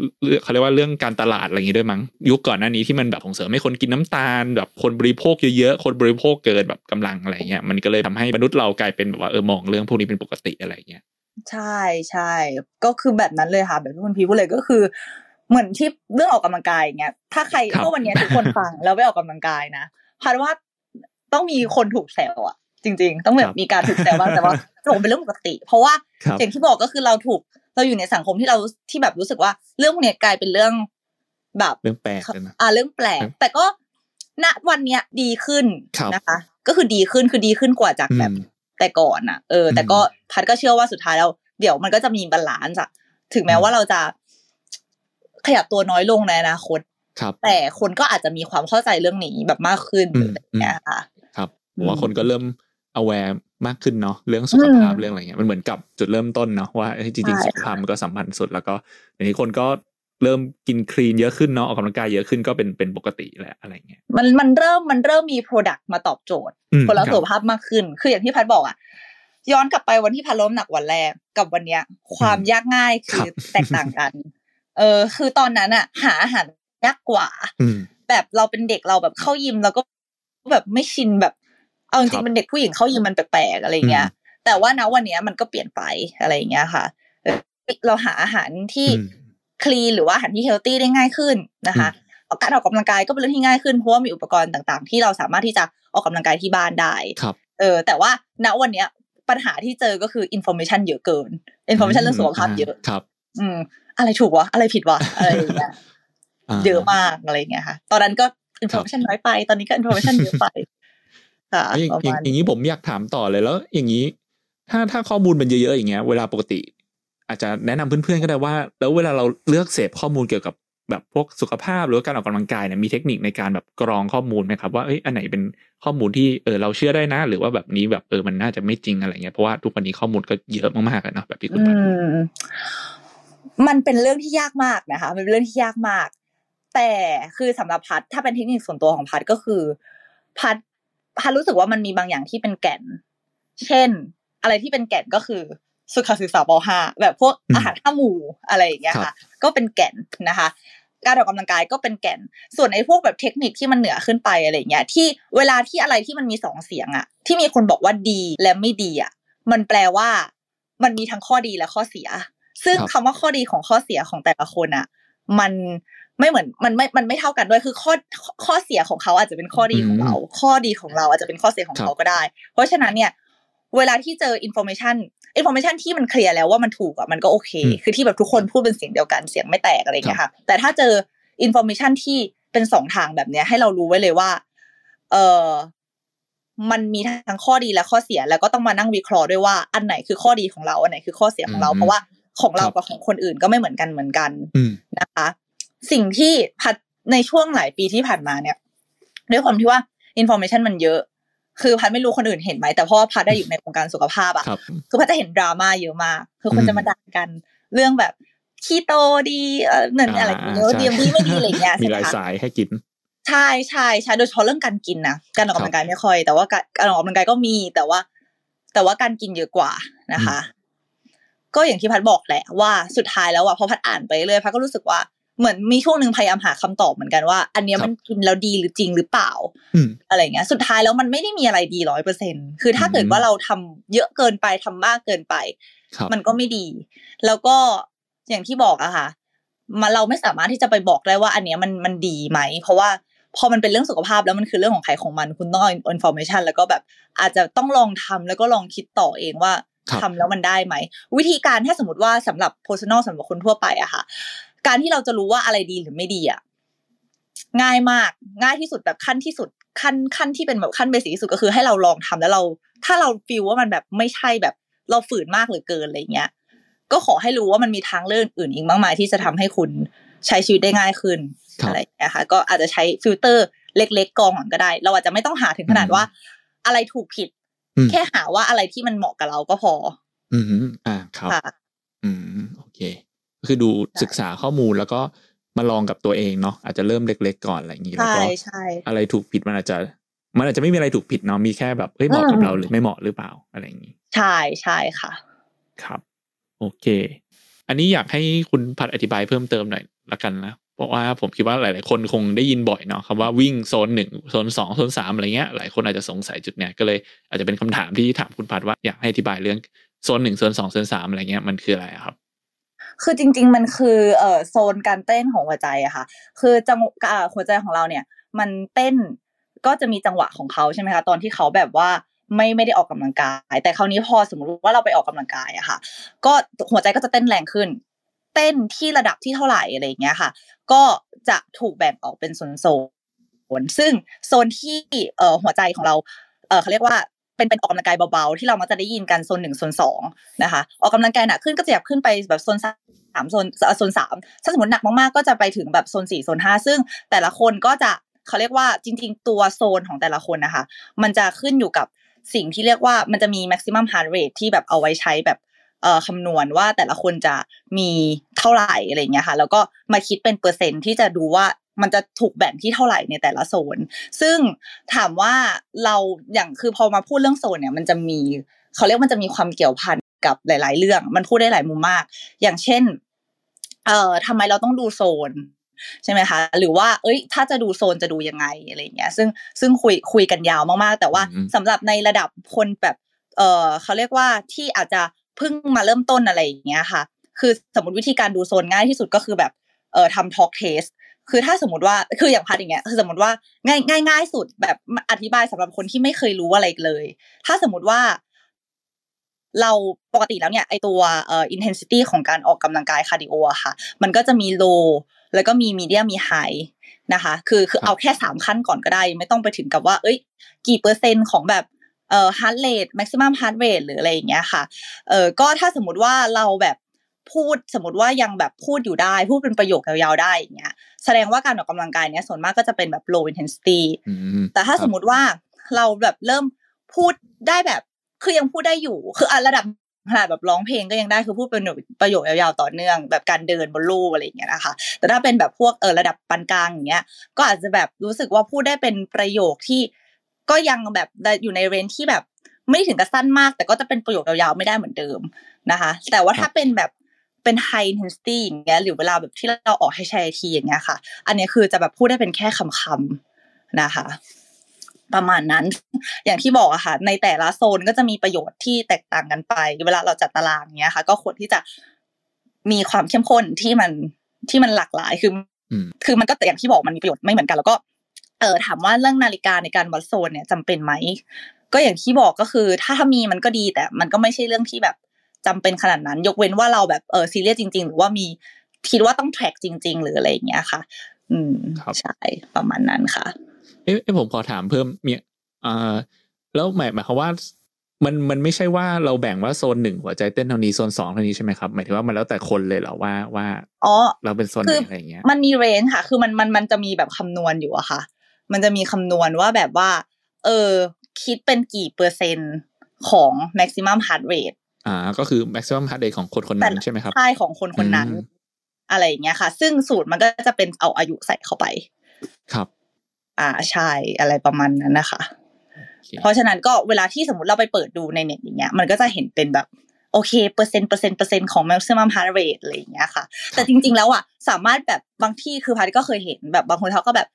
เขาเรียกว่าเรื่องการตลาดอะไรอย่างงี้ด้วยมั้งยุคก่อนหน้านี้ที่มันแบบส่งเสริมให้คนกินน้ำตาล แบบคนบริโภคเยอะๆคนบริโภคเกินแบบกำลังอะไรเงี้ยมันก็เลยทำให้มนุษย์เรากลายเป็นแบบว่าเออมองเรื่องพวกนี้เป็นปกติอะไรเงี้ยใช่ใช่ก็คือแบบนั้นเลยค่ะ แบบที่คุณพีพูดเลยก็คือ เหมือนที่เรื่องออกกำลังกายอย่างเงี้ยถ้าใครครับก็วันเนี้ยทุกคนฟังแล้วไปออกกำลังกายนะพัดว่าต้องมีคนถูกแซวอะจริง ๆ ต้องแบบมีการถูกแซวบ้างแต่ว่าโงเป็นเรื่องปกติ เพราะว่าครับอย่างที่บอกก็คือเราถูกเราอยู่ในสังคมที่เราที่แบบรู้สึกว่า เรื่องพวกเนี้ยกลายเป็นเรื่องแบบเรื่องแปลกเลยนะอ่าเรื่องแปลกครับแต่ก็ณวันเนี้ยดีขึ้นครับนะคะ ก็คือดีขึ้นคือดีขึ้นกว่าจากแบบอืมแต่ก่อนอะ เออ แต่อืมก็พัดก็เชื่อว่าสุดท้ายแล้วเดี๋ยวมันก็จะมี balance อะถึงแม้อืมว่าเราจะ ขยับตัวน้อยลงในอนาคตครับแต่คนก็อาจจะมีความเข้าใจเรื่องนี้แบบมากขึ้นอืมอะไรอย่างเงี้ยค่ะครับอืผมมว่าคนก็เริ่ม aware มากขึ้นเนาะเรื่องสุขภาพอืมเรื่องอะไรเงี้ยมันเหมือนกับจุดเริ่มต้นเนาะว่าเอ้ยจริงๆใช่สุขภาพมันก็สำคัญสุดแล้วก็เดี๋ยวนี้คนก็เริ่มกินคลีนเยอะขึ้นเนาะออกกำลังกายเยอะขึ้นก็เป็นเป็นปกติแหละอะไรเงี้ยมันมันเริ่มมันเริ่มมี Product มาตอบโจทย์อืมคนละครับสุขภาพมากขึ้น คืออย่างที่พัดบอกอะย้อนกลับไปวันที่พัดล้มหนักวันแรกกับวันเนี้ย ความยากง่ายคือแตกต่างกัน เออคือตอนนั้นอะหาอาหารยากกว่าอืมแบบเราเป็นเด็กเราแบบเข้ายิมแล้วก็แบบไม่ชินแบบเอาจริงๆครัริงบเป็นเด็กผู้หญิงเข้ายิมมันแปลกๆอะไรเงี้ย แต่ว่าณวันเนี้ยมันก็เปลี่ยนไปอะไรอย่างเงี้ยค่ะเออเราหาอาหารที่อืม clean หรือว่าอาหารที่ healthy ได้ง่ายขึ้นนะคะการออกกำลังกายก็เป็นเรื่องที่ง่ายขึ้นเพราะว่ามีอุปกรณ์ต่างๆ ที่เราสามารถที่จะออกกำลังกายที่บ้านได้ครับเออแต่ว่าณวันเนี้ยปัญหาที่เจอก็คือ information เยอะเกิน information เรื่องสุขภาพเยอะครับ อืม อะไรถูกวะ อะไรผิดวะ อะไรอย่างเงี้ยเยอะมากอะไรอย่างเงี้ยค่ะ ตอนนั้นก็ information น้อยไป ตอนนี้ก็ information เยอะไป ค่ะแล้วอย่างประอย่างมาณอย่างนี้ผมอยากถามต่อเลยแล้ว อย่างนี้ ถ้าถ้าข้อมูลมันเยอะๆอย่างเงี้ย เวลาปกติ อาจจะแนะนำเพื่อนๆก็ได้ว่า แล้วเวลาเราเลือกเสพข้อมูลเกี่ยวกับแบบพวกสุขภาพหรือว่าการออกกำลังกายเนี่ยมีเทคนิคในการแบบกรองข้อมูลไหมครับว่าเอ้ยอันไหนเป็นข้อมูลที่เออเราเชื่อได้นะ หรือว่าแบบนี้แบบเออมันน่าจะไม่จริงอะไรเงี้ยเพราะว่าทุกวันนี้ข้อมูลก็เยอะมากๆอะเนาะแบบที่คุณอืพัด มมันเป็นเรื่องที่ยากมากนะคะมันเป็นเรื่องที่ยากมาก แต่คือสำหรับพัดถ้าเป็นเทคนิคส่วนตัวของพัดก็คือ พัดพัดรู้สึกว่ามันมีบางอย่างที่เป็นแก่น เช่น อะไรที่เป็นแก่นก็คือสุขศึกษาป .5 แบบพวกอาหารห้าหมู่อะไรอย่างเงี้ยค่ะ ก็เป็นแก่นนะคะ การออกกำลังกายก็เป็นแก่น ส่วนไอ้พวกแบบเทคนิคที่มันเหนือขึ้นไปอะไรอย่างเงี้ย ที่เวลาที่อะไรที่มันมีสองเสียงอะที่มีคนบอกว่าดีและไม่ดีอะมันแปลว่า มันมีทั้งข้อดีและข้อเสีย ซึ่งครับคำว่าข้อดีของข้อเสียของแต่ละคนอะมันไม่เหมือนมันไม่มันไม่เท่ากันด้วยคือข้อข้อเสียของเขาอาจจะเป็นข้อดีของเรา ข้อดีของเราอาจจะเป็นข้อเสียของเขาก็ได้ เพราะฉะนั้นเนี่ย เวลาที่เจอ information information ที่มัน clear แล้วว่ามันถูกอะมันก็โอเคอืมคือที่แบบทุกคนพูดเป็นเสียงเดียวกันเสียงไม่แตกอะไรอย่างเงี้ยค่ะ แต่ถ้าเจอ information ที่เป็นสองทางแบบเนี้ย ให้เรารู้ไว้เลยว่า เออมันมีทั้งข้อดีและข้อเสียแล้วก็ต้องมานั่งวิเคราะห์ด้วยว่าอันไหนคือข้อดีของเราอันไหนคือข้อเสียของเราอืมเพราะว่า ของเราครับกับของคนอื่นก็ไม่เหมือนกันเหมือนกันอืมนะคะ สิ่งที่พัดในช่วงหลายปีที่ผ่านมาเนี่ยด้วยความที่ว่า information มันเยอะ คือพัดไม่รู้คนอื่นเห็นไหมแต่เพราะว่าพัดได้อยู่ในวงการสุขภาพอะครับคือพัดจะเห็นดราม่าเยอะมากคือคนอืมจะมาด่ากันเรื่องแบบคีโตดีเออเงินอะไรอย่างเงี้ยอ่าใช่ดีมดีไม่ดีอะไรอย่างเงี้ยมีใช่ไหหลายคะสายให้กินใช่ใช่ใช่โดยเฉพาะเรื่องการกินนะการออกกำลังกายไม่ค่อย แต่ว่าการการออกกำลังกายก็มีแต่ว่า แต่ว่าการกินเยอะกว่านะคะ ก็อย่างที่พัดบอกแหละว่าสุดท้ายแล้วอะพอพัดอ่านไปเรื่อยพัดก็รู้สึกว่าเหมือนมีช่วงหนึ่งพยายามหาคำตอบเหมือนกันว่า อันเนี้ยครับมันกินแล้วดีหรือจริงหรือเปล่าอืมอะไรเงี้ย สุดท้ายแล้วมันไม่ได้มีอะไรดีร้อยเปอร์เซ็นคือถ้าเกิดอืมว่าเราทำเยอะเกินไปทำมากเกินไปครับมันก็ไม่ดี แล้วก็อย่างที่บอกอะค่ะมันเราไม่สามารถที่จะไปบอกได้ว่า อันเนี้ยมันมันดีไหม เพราะว่าพอมันเป็นเรื่องสุขภาพแล้วมันคือเรื่องของใครของมันคุณต้องเอา information แล้วก็แบบอาจจะต้องลองทำแล้วก็ลองคิดต่อเองว่าครับ ทำแล้วมันได้ไหม วิธีการถ้าสมมติว่าสำหรับ personal สำหรับคนทั่วไปอะค่ะ การที่เราจะรู้ว่าอะไรดีหรือไม่ดีอะง่ายมากง่ายที่สุดแบบขั้นที่สุดขั้นขั้นที่เป็นแบบขั้น basic ที่สุดก็คือให้เราลองทำแล้วเรา ถ้าเรา feel ว่ามันแบบไม่ใช่แบบเราฝืนมากเหลือเกินอะไรเงี้ยก็ขอให้รู้ว่ามันมีทางเลือกอื่นอีกมากมายที่จะทำให้คุณใช้ชีวิตได้ง่ายขึ้นครับอะไรอย่างเงี้ยค่ะก็อาจจะใช้ฟิลเตอร์เล็ก ๆกรองก่อนก็ได้ เราอาจจะไม่ต้องหาถึงขนาดว่า อะไรถูกผิดอืม แค่หาว่าอะไรที่มันเหมาะกับเราก็พอ อืมอ่าครับค่ะอืมโอเคก็คือดูใช่ศึกษาข้อมูลแล้วก็มาลองกับตัวเองเนาะอาจจะเริ่มเล็ก ๆ ก่อนอะไรอย่างนี้แล้วใช่ก็ใช่อะไรถูกผิดมันอาจจะ มันอาจจะไม่มีอะไรถูกผิดเนาะมีแค่แบบเฮ้ยเหมาะกับอืมเราหรือไม่เหมาะหรือเปล่าอะไรอย่างนี้ ใช่ใช่ค่ะ ครับ โอเค อันนี้อยากให้คุณพัดอธิบายเพิ่มเติมหน่อยละกันนะ เพราะว่าผมคิดว่าหลาย ๆ คนคงได้ยินบ่อยเนาะคำว่าวิ่งโซนหนึ่งโซนสองโซนสามอะไรเงี้ยหลายคนอาจจะสงสัยจุดเนี้ยก็เลยอาจจะเป็นคำถามที่ถามคุณพัดว่าอยากให้อธิบายเรื่องโซนหนึ่งโซนสองโซนสามอะไรเงี้ยมันคืออะไรครับ คือจริง ๆ มันคือเอ่อโซนการเต้นของหัวใจอะค่ะ คือจังหวะหัวใจของเราเนี่ย มันเต้นก็จะมีจังหวะของเขาใช่ไหมคะตอนที่เขาแบบว่าไม่ไม่ได้ออกกำลังกาย แต่คราวนี้พอสมมติว่าเราไปออกกำลังกายอะค่ะ ก็หัวใจก็จะเต้นแรงขึ้น เต้นที่ระดับที่เท่าไหร่อะไรอย่างเงี้ยค่ะ ก็จะถูกแบ่งออกเป็นโซนโซนซึ่งโซนที่เอ่อหัวใจของเราเอ่อเขาเรียกว่าเป็นเป็นออกกำลังกายเบาๆ ที่เรามักจะได้ยินกันโซนหนึ่งโซนสองนะคะ ออกกำลังกายหนักขึ้นก็จะขึ้นไปแบบโซนสามโซนโซนสามถ้าสมมติหนักมากๆ ก็จะไปถึงแบบโซนสี่โซนห้าซึ่งแต่ละคนก็จะเขาเรียกว่าจริง ๆ ตัวโซนของแต่ละคนนะคะ มันจะขึ้นอยู่กับสิ่งที่เรียกว่ามันจะมี maximum heart rate ที่แบบเอาไว้ใช้แบบ เอ่อคำนวณว่าแต่ละคนจะมีเท่าไหร่อะไรอย่างเงี้ยค่ะ แล้วก็มาคิดเป็นเปอร์เซ็นต์ที่จะดูว่ามันจะถูกแบ่งที่เท่าไหร่ในแต่ละโซน ซึ่งถามว่าเราอย่างคือพอมาพูดเรื่องโซนเนี่ยมันจะมีเขาเรียกมันจะมีความเกี่ยวพันกับหลาย ๆ เรื่อง มันพูดได้หลายมุมมาก อย่างเช่น เอ่อทำไมเราต้องดูโซนใช่ไหมคะหรือว่าเอ้ย ถ้าจะดูโซนจะดูยังไงอะไรอย่างเงี้ย ซึ่งซึ่งคุยคุยกันยาวมากๆ แต่ว่าอืมสำหรับในระดับคนแบบเอ่อเขาเรียกว่าที่อาจจะ เพิ่งมาเริ่มต้นอะไรอย่างเงี้ยค่ะ คือสมมติวิธีการดูโซนง่ายที่สุดก็คือแบบเอ่อทำ talk test คือถ้าสมมติว่าคืออย่างพัดอย่างเงี้ยคือสมมติว่าง่ายง่ายง่ายสุดแบบอธิบายสำหรับคนที่ไม่เคยรู้อะไรเลย ถ้าสมมติว่า เราปกติแล้วเนี่ยไอตัวเอ่อ intensity ของการออกกำลังกาย cardio อะค่ะ มันก็จะมี low แล้วก็มี medium มี high นะคะ คือคือเอาแค่สามขั้นก่อนก็ได้ ไม่ต้องไปถึงกับว่า เอ้ย กี่เปอร์เซ็นต์ของแบบ เอ่อ heart rate maximum heart rate หรืออะไรอย่างเงี้ยค่ะ เออก็ถ้าสมมติว่าเราแบบพูดสมมติว่ายังแบบพูดอยู่ได้ พูดเป็นประโยคยาวๆได้อย่างเงี้ยแสดงว่าการออกกำลังกายเนี้ยส่วนมากก็จะเป็นแบบ low intensity อืมแต่ถ้าครับสมมติว่าเราแบบเริ่มพูดได้แบบคือยังพูดได้อยู่ คืออะระดับขนาดแบบร้องเพลงก็ยังได้คือพูดเป็นประโยคยาวๆต่อเนื่อง แบบการเดินบนลู่อะไรอย่างเงี้ยนะคะ แต่ถ้าเป็นแบบพวกเออระดับปานกลางอย่างเงี้ยก็อาจจะแบบรู้สึกว่าพูดได้เป็นประโยคที่ ก็ยังแบบอยู่ในเรนที่แบบไม่ได้ถึงกับสั้นมาก แต่ก็จะเป็นประโยคยาวๆไม่ได้เหมือนเดิมนะคะ แต่ว่าถ้าเป็นแบบเป็น high intensity อย่างเงี้ยหรือเวลาแบบที่เราออกให้ใช้ทีอย่างเงี้ยค่ะ อันเนี้ยคือจะแบบพูดได้เป็นแค่คำๆนะคะ ประมาณนั้น อย่างที่บอกอะค่ะ ในแต่ละโซนก็จะมีประโยชน์ที่แตกต่างกันไป เวลาเราจัดตารางเนี้ยค่ะ ก็ควรที่จะมีความเข้มข้นที่มันที่มันหลากหลายคืออืมคือมันก็แต่อย่างที่บอกมันมีประโยชน์ไม่เหมือนกัน แล้วก็ เออถามว่าเรื่องนาฬิกาในการวัดโซนเนี่ยจำเป็นไหมก็อย่างที่บอกก็คือถ้าถ้ามีมันก็ดีแต่มันก็ไม่ใช่เรื่องที่แบบจำเป็นขนาดนั้น ยกเว้นว่าเราแบบเออซีเรียสจริง ๆ หรือว่ามีคิดว่าต้อง track จริง ๆ หรืออะไรอย่างเงี้ยค่ะ อืมครับใช่ประมาณนั้นค่ะเอ๊ะเอ๊ะผมขอถามเพิ่มเนี่ยอ่าแล้วหมายหมายความว่ามันมันไม่ใช่ว่าเราแบ่งว่าโซนหนึ่งหัวใจเต้นเท่านี้โซนสองเท่านี้ใช่ไหมครับหมายถึงว่ามันแล้วแต่คนเลยเหรอว่าว่าอ๋อเราเป็นโซนไหคืนอออะไรอย่างเงี้ยมันมี range ค่ะ คือมันมันมันจะมีแบบคำนวณอยู่อะค่ะ มันจะมีคำนวณว่าแบบว่า เออ คิดเป็นกี่เปอร์เซ็นต์ของ maximum heart rate อ่า ก็คือ maximum heart rate ของคนคนนั้นใช่ไหมครับใช่ของคนคนนั้นอืมอะไรอย่างเงี้ยค่ะ ซึ่งสูตรมันก็จะเป็นเอาอายุใส่เข้าไป ครับ อ่าใช่อะไรประมาณนั้นนะคะโอเคเพราะฉะนั้นก็เวลาที่สมมติเราไปเปิดดูในเน็ตอย่างเงี้ย มันก็จะเห็นเป็นแบบโอเคเปอร์เซ็นต์เปอร์เซ็นต์เปอร์เซ็นต์ของ maximum heart rate อะไรอย่างเงี้ยค่ะ แต่จริง ๆ แล้วอะสามารถแบบบางที่คือพัดก็เคยเห็นแบบบางคนเขาก็แบบ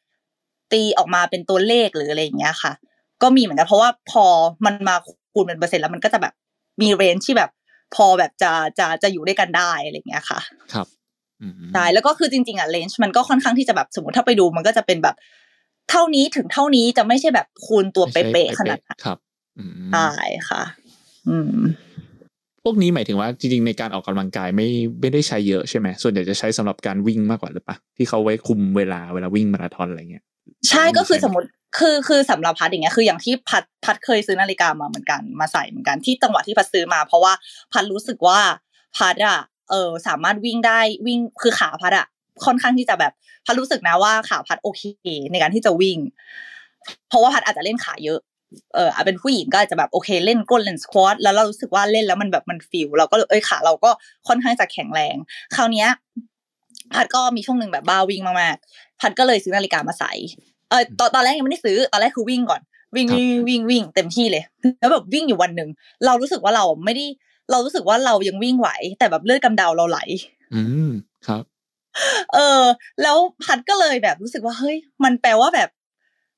ตีออกมาเป็นตัวเลขหรืออะไรอย่างเงี้ยค่ะ ก็มีเหมือนกันเพราะว่าพอมันมาคูณเป็นเปอร์เซ็นต์แล้วมันก็จะแบบมีเรนจ์ที่แบบ พอแบบจะจะจะอยู่ด้วยกันได้อะไรอย่างเงี้ยค่ะ ครับอืมใช่แล้วก็คือจริงๆอะเลนส์มันก็ค่อนข้างที่จะแบบสมมติถ้าไปดูมันก็จะเป็นแบบ เท่านี้ถึงเท่านี้จะไม่ใช่แบบคูณตัวไม่ใช่เป๊ะๆขนาดนั้นครับอืมใช่ค่ะ อืม พวกนี้หมายถึงว่าจริงๆในการออกกำลังกายไม่ไม่ได้ใช้เยอะใช่ไหมส่วนใหญ่จะใช้สำหรับการวิ่งมากกว่าหรือปะที่เขาไว้คุมเวลาเวลาวิ่งมาราธอนอะไรเงี้ย ใช่ไม่ก็คือใช่สมมติคือคือสำหรับพัดอย่างเงี้ยคืออย่างที่พัดพัดเคยซื้อนาฬิกามาเหมือนกันมาใส่เหมือนกันที่จังหวะที่พัดซื้อมา เพราะว่าพัดรู้สึกว่าพัดอะเออสามารถวิ่งได้วิ่งคือขาพัดอะค่อนข้างที่จะแบบพัดรู้สึกนะว่าขาพัดโอเค ในการที่จะวิ่ง เพราะว่าพัดอาจจะเล่นขาเยอะเอออาจเป็นผู้หญิงก็อาจจะแบบโอเคเล่นก้นเล่น squat แล้วเรารู้สึกว่าเล่นแล้วมันแบบมัน feel เราก็เลยเอ้ยขาเราก็ค่อนข้างจะแข็งแรง คราวเนี้ยพัดก็มีช่วงหนึ่งแบบบ้าวิ่งมากๆ พัดก็เลยซื้อนาฬิกามาใส่เออตอนตอนแรกยังไม่ได้ซื้อตอนแรกคือวิ่งก่อน วิ่งครับวิ่งวิ่งวิ่งเต็มที่เลย แล้วแบบวิ่งอยู่วันหนึ่งเรารู้สึกว่าเราไม่ได้เรารู้สึกว่าเรายังวิ่งไหว แต่แบบเลือดกำเดาเราไหล อืมครับ เออ แล้วพัดก็เลยแบบรู้สึกว่าเฮ้ย มันแปลว่าแบบ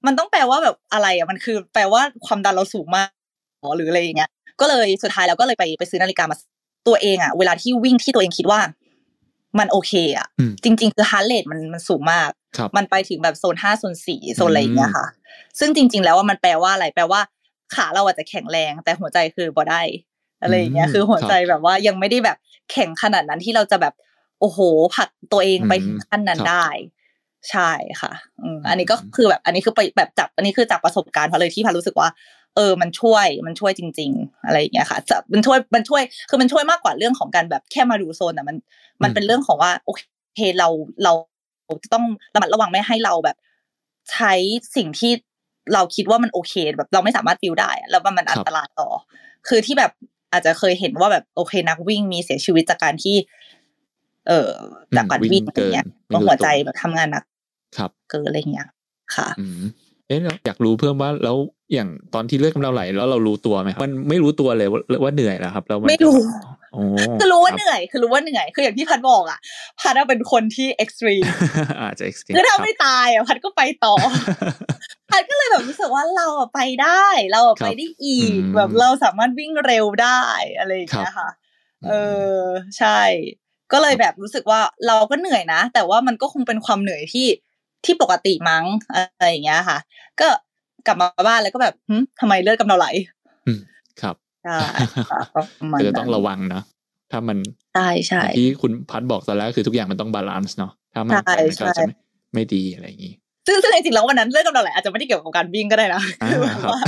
มันต้องแปลว่าแบบอะไรอะมันคือ แปลว่าความดันเราสูงมากอ๋อหรืออะไรอย่างเงี้ยก็เลยสุดท้ายแล้วก็เลยไปไปซื้อนาฬิกามาตัวเองอะ เวลาที่วิ่งที่ตัวเองคิดว่า มันโอเค อะอืมจริง ๆ คือ heart rate มันมันสูงมากครับ มันไปถึงแบบโซนห้าโซนสี่โซนอะไรอย่างเงี้ยค่ะ ซึ่งจริง ๆ แล้วว่ามันแปลว่าอะไรแปลว่าขาเราอาจจะแข็งแรง แต่หัวใจคือบ่ได้อะไรอย่างเงี้ยอืมคือหัวใจครับแบบว่ายังไม่ได้แบบแข็งขนาดนั้นที่เราจะแบบโอ้โหผลักตัวเองไปถึงขั้นนั้นครับได้ ใช่ค่ะอืมอันนี้ก็คือแบบอันนี้คือไปแบบจับอันนี้คือจากประสบการณ์เพราะเลยที่พัดรู้สึกว่า เออ มันช่วยมันช่วยจริง ๆ อะไรอย่างเงี้ยค่ะจะมันช่วยมันช่วยคือมันช่วยมากกว่าเรื่องของการแบบแค่มาดูโซนแต่มัน มันเป็นเรื่องของว่าโอเคเราเรา จะต้องระมัดระวังไม่ให้เราแบบ ใช้สิ่งที่เราคิดว่ามันโอเค แบบเราไม่สามารถฟิลได้อะแล้วมันอันตรายต่อ คือที่แบบอาจจะเคยเห็นว่าแบบโอเคนักวิ่งมีเสียชีวิตจากการที่ เอ่อจากการวิ่งอะไรเงี้ยวิ่งเกินก็หัวใจแบบทำงานหนักครับเกินอะไรเงี้ยค่ะอืม เอ๊ะเราอยากรู้เพิ่มว่าแล้วอย่างตอนที่เลือดกำเดาไหลแล้วเรารู้ตัวไหมครับมันไม่รู้ตัวเลยว่าว่าเหนื่อยแล้วครับแล้วนไม่รู้โอ้คือรู้ว่าคบเหนื่อยคือรู้ว่าเหนื่อยคืออย่างที่พัดบอกอะพัดอะเป็นคนที่ extremeอาจจะ extreme คือถ้ารับไม่ตายอะพัดก็ไปต่อพัดก็เลยแบบรู้สึกว่าเราอะไปได้ เราอะครับไปได้อีกอืมแบบเราสามารถวิ่งเร็วได้อะไรอย่างเงี้ยค่ะเออใช่ ก็เลยแบบรู้สึกว่าเราก็เหนื่อยนะ แต่ว่ามันก็คงเป็นความเหนื่อยที่ ที่ปกติมั้งอะไรอย่างเงี้ยค่ะ ก็กลับมาบ้านแล้วก็แบบหึทำไมเลือดกำเดาไหลอืมครับใช่ค่ะประมาณก็จะนั้นต้องระวังเนาะถ้ามันใช่ใช่อย่างที่คุณพัดบอกตอนแรกคือทุกอย่างมันต้อง balance เนาะถ้ามันใช่ไปมันก็ใช่จะไม่ไม่ดีอะไรอย่างนี้ซึ่งซึ่งจริงๆแล้ววันนั้นเลือดกำเดาไหลอาจจะไม่ได้เกี่ยวกับการวิ่งก็ได้นะอ่าคือแบบครับว่า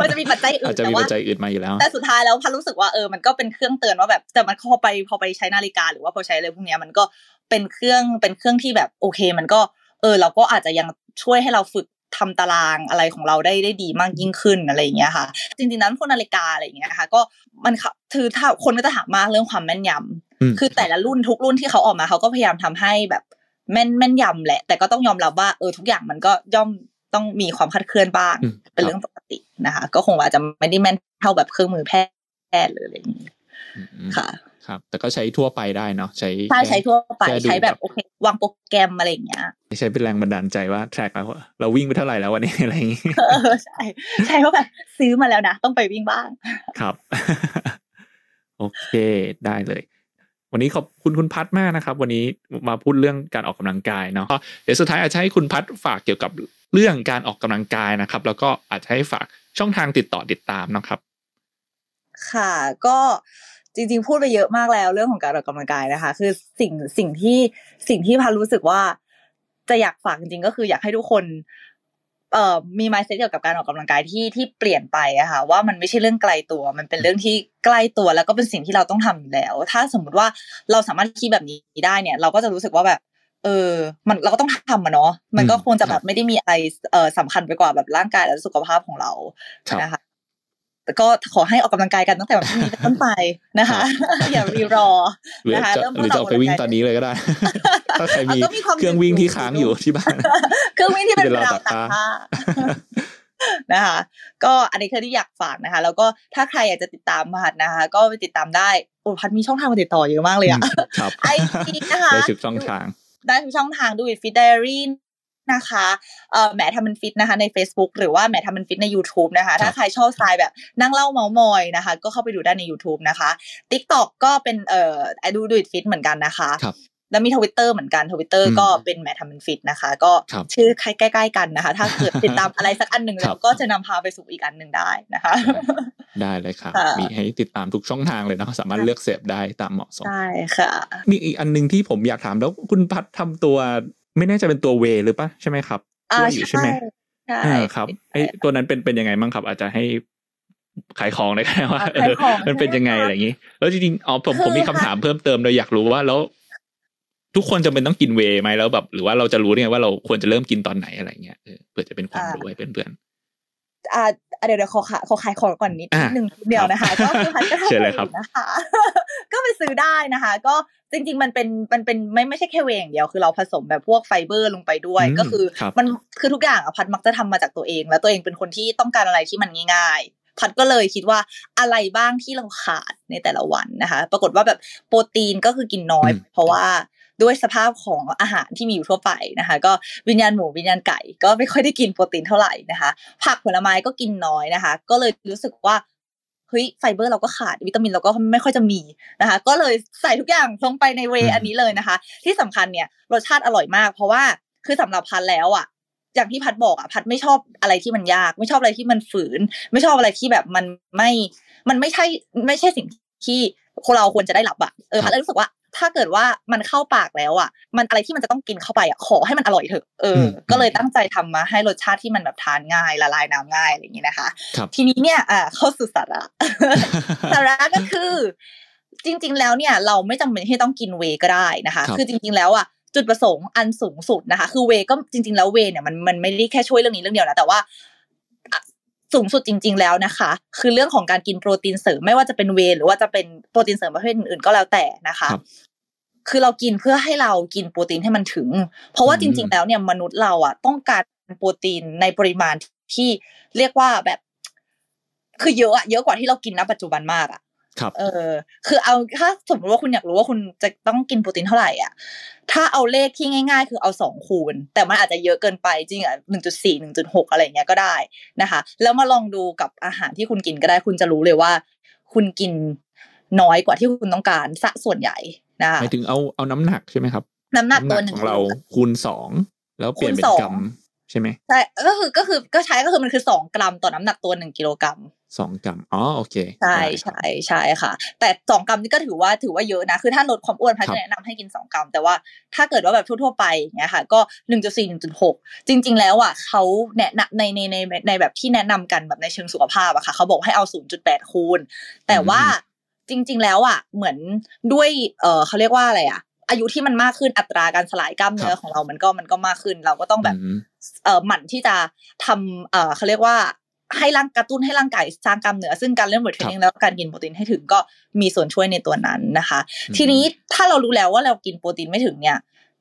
มันจะมีปัจจัยอื่อาจนจะแต่มีว่าปัจจัยอื่นมาอยู่แล้ว แต่สุดท้ายแล้วพันรู้สึกว่าเออมันก็เป็นเครื่องเตือนว่าแบบแต่มันพอไปพอไปใช้นาฬิกาหรือว่าพอใช้อะไรพวกเนี้ยมันก็เป็นเครื่องเป็นเครื่องที่แบบโอเค มันก็ เออเราก็อาจจะยังช่วยให้เราฝึกทำตารางอะไรของเราได้ได้ดีมากยิ่งขึ้นอะไรอย่างเงี้ยค่ะ จริงๆนั้นพวกนาฬิกาอะไรอย่างเงี้ยค่ะ ก็มันค่ะคือถ้าคนก็จะถามมากเรื่องความแม่นยำอืมคือแต่ละรุ่นทุกรุ่นที่เขาออกมาเขาก็พยายามทำให้แบบแม่นแม่นยำแหละ แต่ก็ต้องยอมรับว่าเออทุกอย่างมันก็ย่อมต้องมีความคลาดเคลื่อนบ้างอืมเป็นเรื่องปกตินะคะ ก็คงอาจจะไม่ได้แม่นเท่าแบบเครื่องมือแพทย์หรืออะไรอย่างนี้อืมค่ะ ครับ แต่ก็ใช้ทั่วไปได้เนาะใช้ใช่ใช้ทั่วไปแค่ดูใช้แบบโอเควางโปรแกรมอะไรอย่างเงี้ยใช้เป็นแรงบันดาลใจว่าแทร็กเราเราวิ่งไปเท่าไหร่แล้ววันนี้อะไรอย่างนี้เออใช่ใช่ว่าแบบซื้อมาแล้วนะ ต้องไปวิ่งบ้างครับ โอเคได้เลยวันนี้ขอบคุณคุณพัดมากนะครับ วันนี้มาพูดเรื่องการออกกำลังกายเนาะเดี๋ยวสุดท้ายอาจจะให้คุณพัดฝากเกี่ยวกับเรื่องการออกกำลังกายนะครับ แล้วก็อาจจะให้ฝากช่องทางติดต่อติดตามนะครับ ค่ะ ก็ จริง ๆ พูดไปเยอะมากแล้วเรื่องของการออกกำลังกายนะคะ คือสิ่งสิ่งที่สิ่งที่พันรู้สึกว่า จะอยากฝากจริงๆก็คืออยากให้ทุกคนเอ่อมี mindset เกี่ยวกับการออกกำลังกายที่ที่เปลี่ยนไปอะค่ะว่ามันไม่ใช่เรื่องไกลตัว มันเป็นเรื่องที่ใกล้ตัวแล้วก็เป็นสิ่งที่เราต้องทำอยู่แล้ว ถ้าสมมุติว่าเราสามารถคิดแบบนี้ได้เนี่ย เราก็จะรู้สึกว่าแบบ เออ มันเราก็ต้องทำอะเนาะมันก็อืมควรจะคแบรับบไม่ได้มีอะไรเอ่อสำคัญไปกว่าแบบร่างกายและสุขภาพของเราครับนะคะ แต่ก็ขอให้ออกกำลังกายกันตั้งแต่วันพรุ่งนี้เป็นต้นไปนะคะ อย่ารีรอหรือนะคะจะเริ่มหรือจะออกไปวิ่งตอนนี้เลยก็ได้ ถ้าใครมีเอาก็มีความเครื่องวิ่งที่ค้างอยู่ที่บ้านเครื่องวิ่งที่เป็นที่เป็นราวราวตาตากกผ้าผ้านะคะก็อันนี้คือที่อยากฝากนะคะ แล้วก็ถ้าใครอยากจะติดตามพัดนะคะ ก็ไปติดตามได้โอ้พัดมีช่องทางมาติดต่อเยอะมากเลยอะครับไอจีนะคะได้สิบช่องทางได้ทุกช่องทางดูฟิตไดอารี่ นะคะเอ่อแหมทำเป็นฟิตนะคะใน Facebook หรือว่าแหมทำเป็นฟิตใน YouTube นะคะ ถ้าใครชอบสไตล์แบบนั่งเล่าเมาส์มอยนะคะ ก็เข้าไปดูได้ใน YouTube นะคะ TikTok ก็เป็นเอ่อดูดูฟิตเหมือนกันนะคะครับแล้วมีทวิตเตอร์เหมือนกันทวิตเตอร์อืมก็เป็นแหมทำเป็นฟิตนะคะ ก็ครับชื่อใกล้ๆกันนะคะ ถ้าเกิดติดตามอะไรสักอันหนึ่งครัแล้บวก็จะนำพาไปสู่อีกอันหนึ่งได้นะคะ ได้เลยครับค่ะ มีให้ติดตามทุกช่องทางเลยเนาะสามารถเลือกเสพได้ตามเหมาะสมใช่ค่ะมีอีกอันหนึ่งที่ผมอยากถามแล้วคุณพัดทำตัว ไม่แน่ใจเป็นตัวเวหรือปะใช่ไหมครับอ่าด้วยอยู่ใช่ไหมใช่อ่าครับไอตัวนั้นเป็นเป็นยังไงบ้างครับ อาจจะให้ขายของได้ไหมว่าอะเอขายอของมันเป็นยังไงใช่ไหมคะอะไรอย่างนี้ แล้วจริงๆอ๋อผมคือผมมีคำถามเพิ่มเติมเลยอยากรู้ว่าแล้ว ทุกคนจะเป็นต้องกินเวย์ไหมแล้วแบบ หรือว่าเราจะรู้ได้ไงว่าเราควรจะเริ่มกินตอนไหนอะไรเงี้ยเออเพื่อจะเป็นความรู้ให้เพื่อนอ่าอะ เดี๋ยวเดี๋ยวขอขายขอขายของก่อนนิดอะหนึ่งเดียวนะคะ ก็คือพันก็ทำเชิญเลยครับอยู่นะคะ ก็ไปซื้อได้นะคะ ก็จริง ๆ มันเป็นมันเป็นไม่ไม่ใช่แค่เวย์อย่างเดียวคือเราผสมแบบพวกไฟเบอร์ลงไปด้วยอืมก็คือครับมันคือทุกอย่างอะพัดมักจะทำมาจากตัวเอง แล้วตัวเองเป็นคนที่ต้องการอะไรที่มันง่ายๆพัดก็เลยคิดว่าอะไรบ้างที่เราขาดในแต่ละวันนะคะ ปรากฏว่าแบบโปรตีนก็คือกินน้อยอืมเพราะว่า ด้วยสภาพของอาหารที่มีอยู่ทั่วไปนะคะ ก็วิญญาณหมูวิญญาณไก่ ก็ไม่ค่อยได้กินโปรตีนเท่าไหร่นะคะ ผักผลไม้ก็กินน้อยนะคะ ก็เลยรู้สึกว่าเฮ้ยไฟเบอร์เราก็ขาดวิตามินเราก็ไม่ค่อยจะมีนะคะ ก็เลยใส่ทุกอย่างลงไปในเวอืย์มอันนี้เลยนะคะ ที่สำคัญเนี่ยรสชาติอร่อยมาก เพราะว่าคือสำหรับพัดแล้วอะอย่างที่พัดบอกอะพัดไม่ชอบอะไรที่มันยาก ไม่ชอบอะไรที่มันฝืน ไม่ชอบอะไรที่แบบมันไม่ มันไม่ใช่ไม่ใช่สิ่งที่คนเราควรจะได้รับอะเออพัดเลยรู้สึกว่า ถ้าเกิดว่ามันเข้าปากแล้วอะ มันอะไรที่มันจะต้องกินเข้าไปอะขอให้มันอร่อยเถอะเอออมก็เลยตั้งใจทำมาให้รสชาติที่มันแบบทานง่ายละลายน้ำง่ายอะไรอย่างนี้นะคะครับทีนี้เนี่ยอ่าเข้าสู่สาระสาระก็คือ จริง ๆ แล้วเนี่ย เราไม่จำเป็นที่ต้องกินเวย์ก็ได้นะคะครับคือจริง ๆ แล้วอะจุดประสงค์อันสูงสุดนะคะ คือเวย์ก็จริง ๆ แล้วเวย์เนี่ยมันมันไม่ได้แค่ช่วยเรื่องนี้เรื่องเดียวนะแต่ว่าอะสูงสุดจริง ๆ แล้วนะคะ คือเรื่องของการกินโปรตีนเสริมไม่ว่าจะเป็นเวย์หรือว่าจะเป็นโปรตีนเสริมประเภทอื่นๆก็แล้วแต่นะคะ ครับคือเรากินเพื่อให้เรากินโปรตีนให้มันถึง เพราะว่าอืจมริง ๆ แล้วเนี่ยมนุษย์เราอะต้องการโปรตีนในปริมาณที่เรียกว่าแบบ คือเยอะอะเยอะกว่าที่เรากินณปัจจุบันมากอะครับเออ คือเอาถ้าสมมติว่าคุณอยากรู้ว่าคุณจะต้องกินโปรตีนเท่าไหร่อะ ถ้าเอาเลขที่ง่าย ๆ คือเอาสองคูณ แต่มันอาจจะเยอะเกินไปจริงอะหนึ่งจุดสี่หนึ่งจุดหกอะไรอย่างเงี้ยก็ได้นะคะ แล้วมาลองดูกับอาหารที่คุณกินก็ได้ คุณจะรู้เลยว่า คุณกิน น้อยกว่าที่คุณต้องการซะส่วนใหญ่นะคะหมายถึงเอาเอาน้ำหนักใช่ไหมครับ น้ำหนักตัวหนึ่ของเราคูณสองแล้วเปลี่ยนเป็นคูณสองกรัมใช่ไหมใช่ก็คือก็คือก็ใช้ก็คือมันคือสองกรัมต่อน้ำหนักตัวหนึ่งกิโลกรัมสองกรัมอ๋อโอเค ใช่ได้ครับใช่ใช่ค่ะ แต่สองกรัมนี่ก็ถือว่าถือว่าเยอะนะ คือถ้าลดความอ้วนพัดครับจะแนะนำให้กินสองกรัม แต่ว่าถ้าเกิดว่าแบบทั่วๆไปอย่างเงี้ยค่ะก็หนึ่งจุดสี่หนึ่งจุดหกจริง ๆ แล้วอะเขาแนะนำในในในในแบบที่แนะนำกันแบบในเชิงสุขภาพอะค่ะเขาบอกให้เอาศูนย์จุดแปดคูณ แต่ว่า จริง ๆ แล้วอะเหมือนด้วยเออเขาเรียกว่าอะไรอะอายุที่มันมากขึ้นอัตราการสลายกล้ามเนื้อของเรามันก็มันก็มากขึ้น เราก็ต้องแบบอืมเอ่อหมั่นที่จะทำเอ่อเขาเรียกว่าให้ร่างกระตุ้นให้ร่างกายสร้างกล้ามเนื้อซึ่งการเล่นเวทเทรนนิ่งแล้วการกินโปรตีนให้ถึงก็มีส่วนช่วยในตัวนั้นนะคะอืมทีนี้ถ้าเรารู้แล้วว่าเรากินโปรตีนไม่ถึงเนี่ย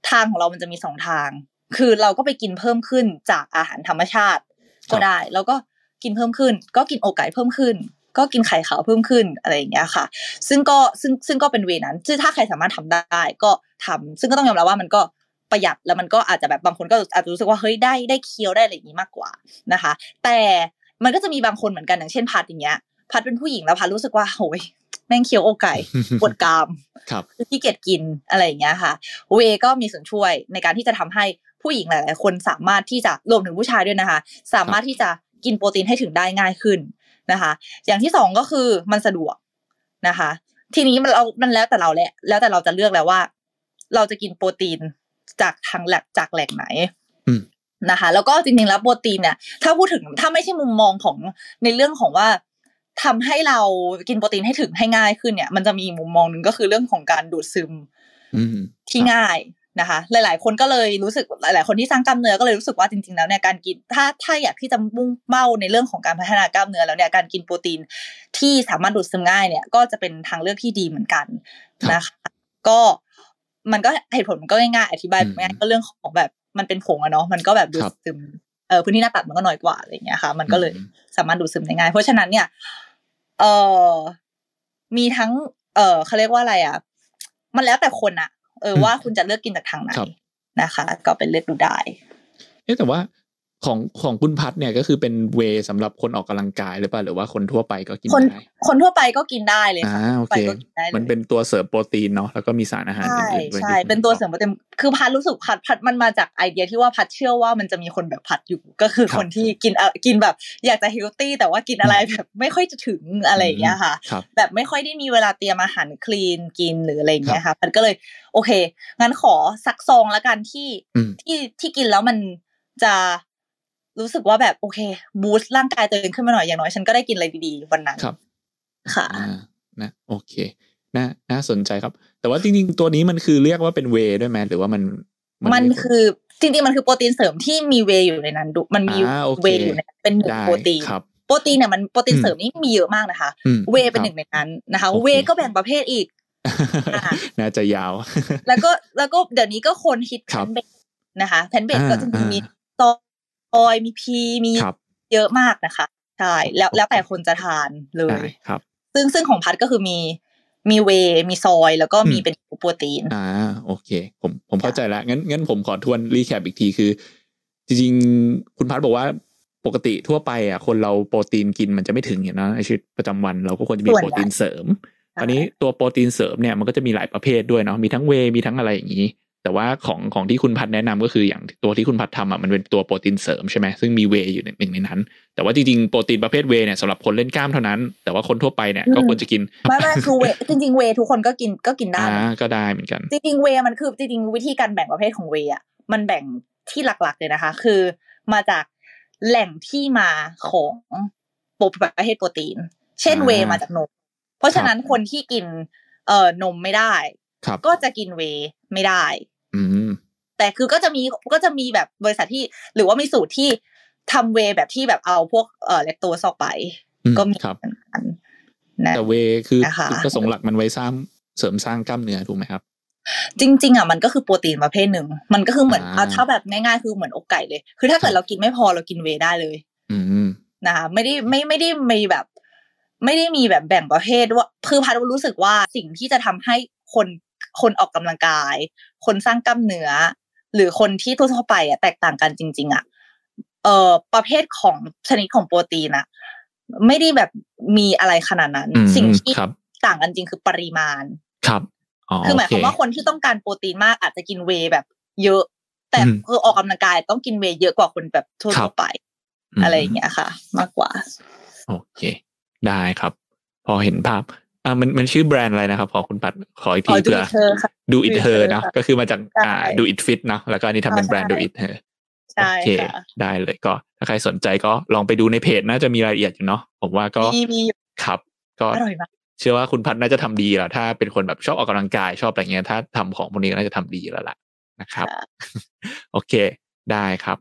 ทางของเรามันจะมีสองทาง คือเราก็ไปกินเพิ่มขึ้นจากอาหารธรรมชาติก็ได้ แล้วก็กินเพิ่มขึ้น ก็กินอกไก่เพิ่มขึ้น ก็กินไข่ขาวเพิ่มขึ้นอะไรอย่างเงี้ยค่ะ ซึ่งก็ซึ่งซึ่งก็เป็นเวนั้นซึ่งถ้าใครสามารถทำได้ก็ทำซึ่งก็ต้องยอมรับว่ามันก็ประหยัดแล้วมันก็อาจจะแบบบางคนก็อาจจะรู้สึกว่าเฮ้ยได้ได้เคี้ยวได้อะไรอย่างนี้มากกว่านะคะ แต่มันก็จะมีบางคนเหมือนกันอย่างเช่นพัดอย่างเงี้ย พัดเป็นผู้หญิงแล้วพัดรู้สึกว่าโอ้ยแม่งเคี้ยวอกไก่ปวดกรามครับคือขี้เกียจกินอะไรอย่างเงี้ยค่ะ เวก็มีส่วนช่วยในการที่จะทำให้ผู้หญิงหลาย ๆ คนสามารถที่จะรวมถึงผู้ชายด้วยนะคะ สามารถที่จะกินโปรตีนให้ถึงได้ง่ายขึ้น นะคะ อย่างที่สองก็คือมันสะดวกนะคะ ทีนี้มันเรา มันแล้วแต่เราแหละ แล้วแต่เราจะเลือกแล้วว่า เราจะกินโปรตีนจากทางแหลกจากแหล่งไหนอืมนะคะ แล้วก็จริงๆแล้วโปรตีนเนี่ย ถ้าพูดถึงถ้าไม่ใช่มุมมองของในเรื่องของว่าทำให้เรากินโปรตีนให้ถึงให้ง่ายขึ้นเนี่ย มันจะมีมุมมองหนึ่งก็คือเรื่องของการดูดซึมอืมที่ง่าย นะคะ หลาย ๆ คนก็เลยรู้สึกหลาย ๆ คนที่สร้างกล้ามเนื้อก็เลยรู้สึกว่าจริง ๆ แล้วเนี่ยการกินถ้าถ้าอยากที่จะมุ่งเป้าในเรื่องของการพัฒนากล้ามเนื้อแล้วเนี่ยการกินโปรตีนที่สามารถดูดซึมง่ายเนี่ยก็จะเป็นทางเลือกที่ดีเหมือนกันนะคะก็มันก็เหตุผลมันก็ง่ายๆอธิบายง่ายๆก็เรื่องของแบบมันเป็นผงอะเนาะมันก็แบบดูดซึมเออพื้นที่หน้าตัดมันก็น้อยกว่าอะไรอย่างเงี้ยค่ะ มันก็เลยอืมสามารถดูดซึมได้ง่ายเพราะฉะนั้นเนี่ยเออมีทั้ง เออเขาเรียกว่าอะไรอะ มันแล้วแต่คนอะ เอออืมว่าคุณจะเลือกกินจากทางไหนครับนะคะ ก็เป็นเลือกดูได้เอ๊ะแต่ว่า ของของคุณพัดเนี่ยก็คือเป็นเวสำหรับคนออกกำลังกายหรือเปล่าหรือว่าคนทั่วไปก็กินคนได้ คนทั่วไปก็กินได้เลยอ่าค่ะโอเคไปก็กินได้เลยมันเป็นตัวเสริมโปรตีนเนาะแล้วก็มีสารอาหารใช่อื่นๆด้วยใช่ที่คุณเป็นตัวบอกเสริมโปรตีนคือภัทรรู้สึกภัทรภัทรมันมาจากไอเดียที่ว่าภัทรเชื่อว่ามันจะมีคนแบบภัทรอยู่ก็คือครับคนที่กินเอ่อกินแบบ อยากจะ healthy แต่ว่ากินอะไรแบบไม่ค่อยจะถึงอะไรอย่างเงี้ยค่ะครับแบบไม่ค่อยได้มีเวลาเตรียมอาหาร clean กินหรืออะไรอย่างเงี้ยค่ะภัทรก็เลย โอเคงั้นขอสักซองละกันที่อืมที่ที่กินแล้วมันจะ รู้สึกว่าแบบโอเค boost ร่างกายตัวเองขึ้นมาหน่อยอย่างน้อยฉันก็ได้กินอะไรดีๆวันนั้นครับ ค่ะอ่านะโอเคน่าน่าสนใจครับ แต่ว่าจริงๆ ตัวนี้มันคือเรียกว่าเป็นเวย์ด้วยไหมหรือว่ามัน มันเรียกว่าคือจริงๆมันคือโปรตีนเสริมที่มีเวย์อยู่ในนั้นดูมันมีอ่าโอเคเวย์อยู่ในนั้นเป็นหนึ่งได้โปรตีนครับโปรตีนเนี่ยมันโปรตีนอืมเสริมนี่มีเยอะมากนะคะอืมเวย์เป็นครับหนึ่งในนั้นนะคะโอเคเวย์ก็แบ่งประเภทอีกอ่าน่าจะยาว แล้วก็แล้วก็เดี๋ยวนี้ก็คนฮิตครัแพบนเบสนะคะแพนเบสอ่าก็จะมีอ่ามี มีซอยมีพีมีครับเยอะมากนะคะใช่แล้วแล้วแต่คนจะทานเลยได้ครับ ซึ่งซึ่งของภัทรก็คือมีมีเวย์มี soy แล้วก็มีอืมเป็นโปรตีนอ่าโอเค ผมผมเข้าใจแล้วงั้นงั้นผมขอทวน recap อีกทีคือ จริงๆ คุณภัทรบอกว่าปกติทั่วไปอะคนเราโปรตีนกินมันจะไม่ถึงอย่างนั้นในชีวิตประจำวันเราก็ควรจะมีส่วนโปรตีนเสริมใช่อันนี้ตัวโปรตีนเสริมเนี่ยมันก็จะมีหลายประเภทด้วยเนาะมีทั้งเวย์มีทั้งอะไรอย่างนี้ แต่ว่าของของที่คุณภัทรแนะนำก็คืออย่างตัวที่คุณภัทรทำอะมันเป็นตัวโปรตีนเสริมใช่ไหมซึ่งมีเวย์อยู่หนึ่งในนั้น แต่ว่าจริงๆโปรตีนประเภทเวย์เนี่ยสำหรับคนเล่นกล้ามเท่านั้น แต่ว่าคนทั่วไปเนี่ยก็ควรจะกินไม่ไม่คือเวย์จริงๆเวย์ทุกคนก็กินก็กินได้อ่านะก็ได้เหมือนกัน จริงๆเวย์มันคือจริงๆวิธีการแบ่งประเภทของเวย์อะมันแบ่งที่หลักๆเลยนะคะ คือมาจากแหล่งที่มาของโปรประเภทโปรตีน เช่นอ่าเวย์มาจากนม เพราะฉะนั้นครับคนที่กินเอ่อนมไม่ได้ครับ ก็จะกินเวย์ไม่ได้ อืมแต่คือก็จะมีก็จะมีแบบบริษัทที่ หรือว่ามีสูตรที่ทำเวย์แบบที่แบบเอาพวกเอ่อเลคโตสออกไปอืมก็มีครับเหมือนกันนะแต่เวย์คือนะคะจุดประสงค์หลักมันไว้สร้างเสริมสร้างกล้ามเนื้อถูกไหมครับ จริง ๆอะมันก็คือโปรตีนประเภทหนึ่ง มันก็คือเหมือนอ่าเอาถ้าแบบง่ายๆคือเหมือนอกไก่เลย คือถ้าเกิดเรากินไม่พอเรากินเวย์ได้เลย อืมนะคะไม่ได้ไม่ไม่ได้มีแบบ ไม่ได้มีแบบแบ่งประเภทว่าคือพัดรู้สึกว่าสิ่งที่จะทำให้คน คนออกกำลังกาย คนสร้างกล้ามเนื้อ หรือคนที่ทั่วๆไปอะแตกต่างกันจริง ๆอะเอ่อประเภทของชนิดของโปรตีนอะไม่ได้แบบมีอะไรขนาดนั้นอืมสิ่งที่ครับต่างกันจริงคือปริมาณครับอ๋อคือหมายความว่าโคนที่ต้องการโปรตีนมากอาจจะกินเวย์แบบเยอะ แต่อืมคือออกกำลังกายต้องกินเวย์เยอะกว่าคนแบบทั่ครัวบๆไปมอะไรอย่างเงี้ยค่ะ มากกว่า โอเค ได้ครับ พอเห็นภาพ อ่ามันมันชื่อแบรนด์อะไรนะครับ ขอคุณปัดขออีกทีอ๋อเผื่อ Do It Her ค่ะดูอิท Do It เธอ Her เนาะค่ะก็คือมาจากใช่อ่าดูอิทฟิตเนาะแล้วก็อันนี้ทำเป็นใช่แบรนด์ดูอิทเธอใช่โอเคค่ะได้เลยก็ ถ้าใครสนใจก็ลองไปดูในเพจน่าจะมีรายละเอียดอยู่เนาะผมว่าก็มีมีอยู่ครับก็อร่อยมากเชื่อว่าคุณพัฒน์น่าจะทำดีแหละถ้าเป็นคนแบบชอบออกกำลังกายชอบอะไรเงี้ยถ้าทำของพวกนี้ก็น่าจะทำดีแล้วล่ะนะครับค่ะโอเค ได้ครับ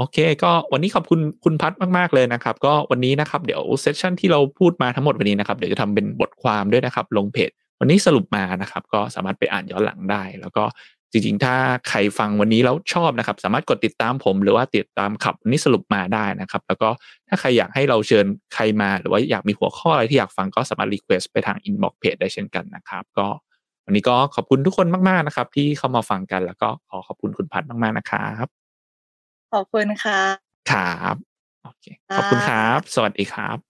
โอเค ก็วันนี้ขอบคุณคุณภัทรมาก ๆ เลยนะครับ ก็วันนี้นะครับเดี๋ยว session ที่เราพูดมาทั้งหมดวันนี้นะครับ เดี๋ยวจะทำเป็นบทความด้วยนะครับ ลงเพจ วันนี้สรุปมานะครับ ก็สามารถไปอ่านย้อนหลังได้ แล้วก็จริงๆ ถ้าใครฟังวันนี้แล้วชอบนะครับ สามารถกดติดตามผมหรือว่าติดตามคลับวันนี้สรุปมาได้นะครับ แล้วก็ถ้าใครอยากให้เราเชิญใครมา หรือว่าอยากมีหัวข้ออะไรที่อยากฟังก็สามารถ request ไปทาง inbox เพจได้เช่นกันนะครับ ก็วันนี้ก็ขอบคุณทุกคนมากๆนะครับ ที่เข้ามาฟังกัน แล้วก็ขอขอบคุณคุณภัทรมากๆนะครับ ขอบคุณค่ะครับโอเคขอบคุณครับ สวัสดีครับ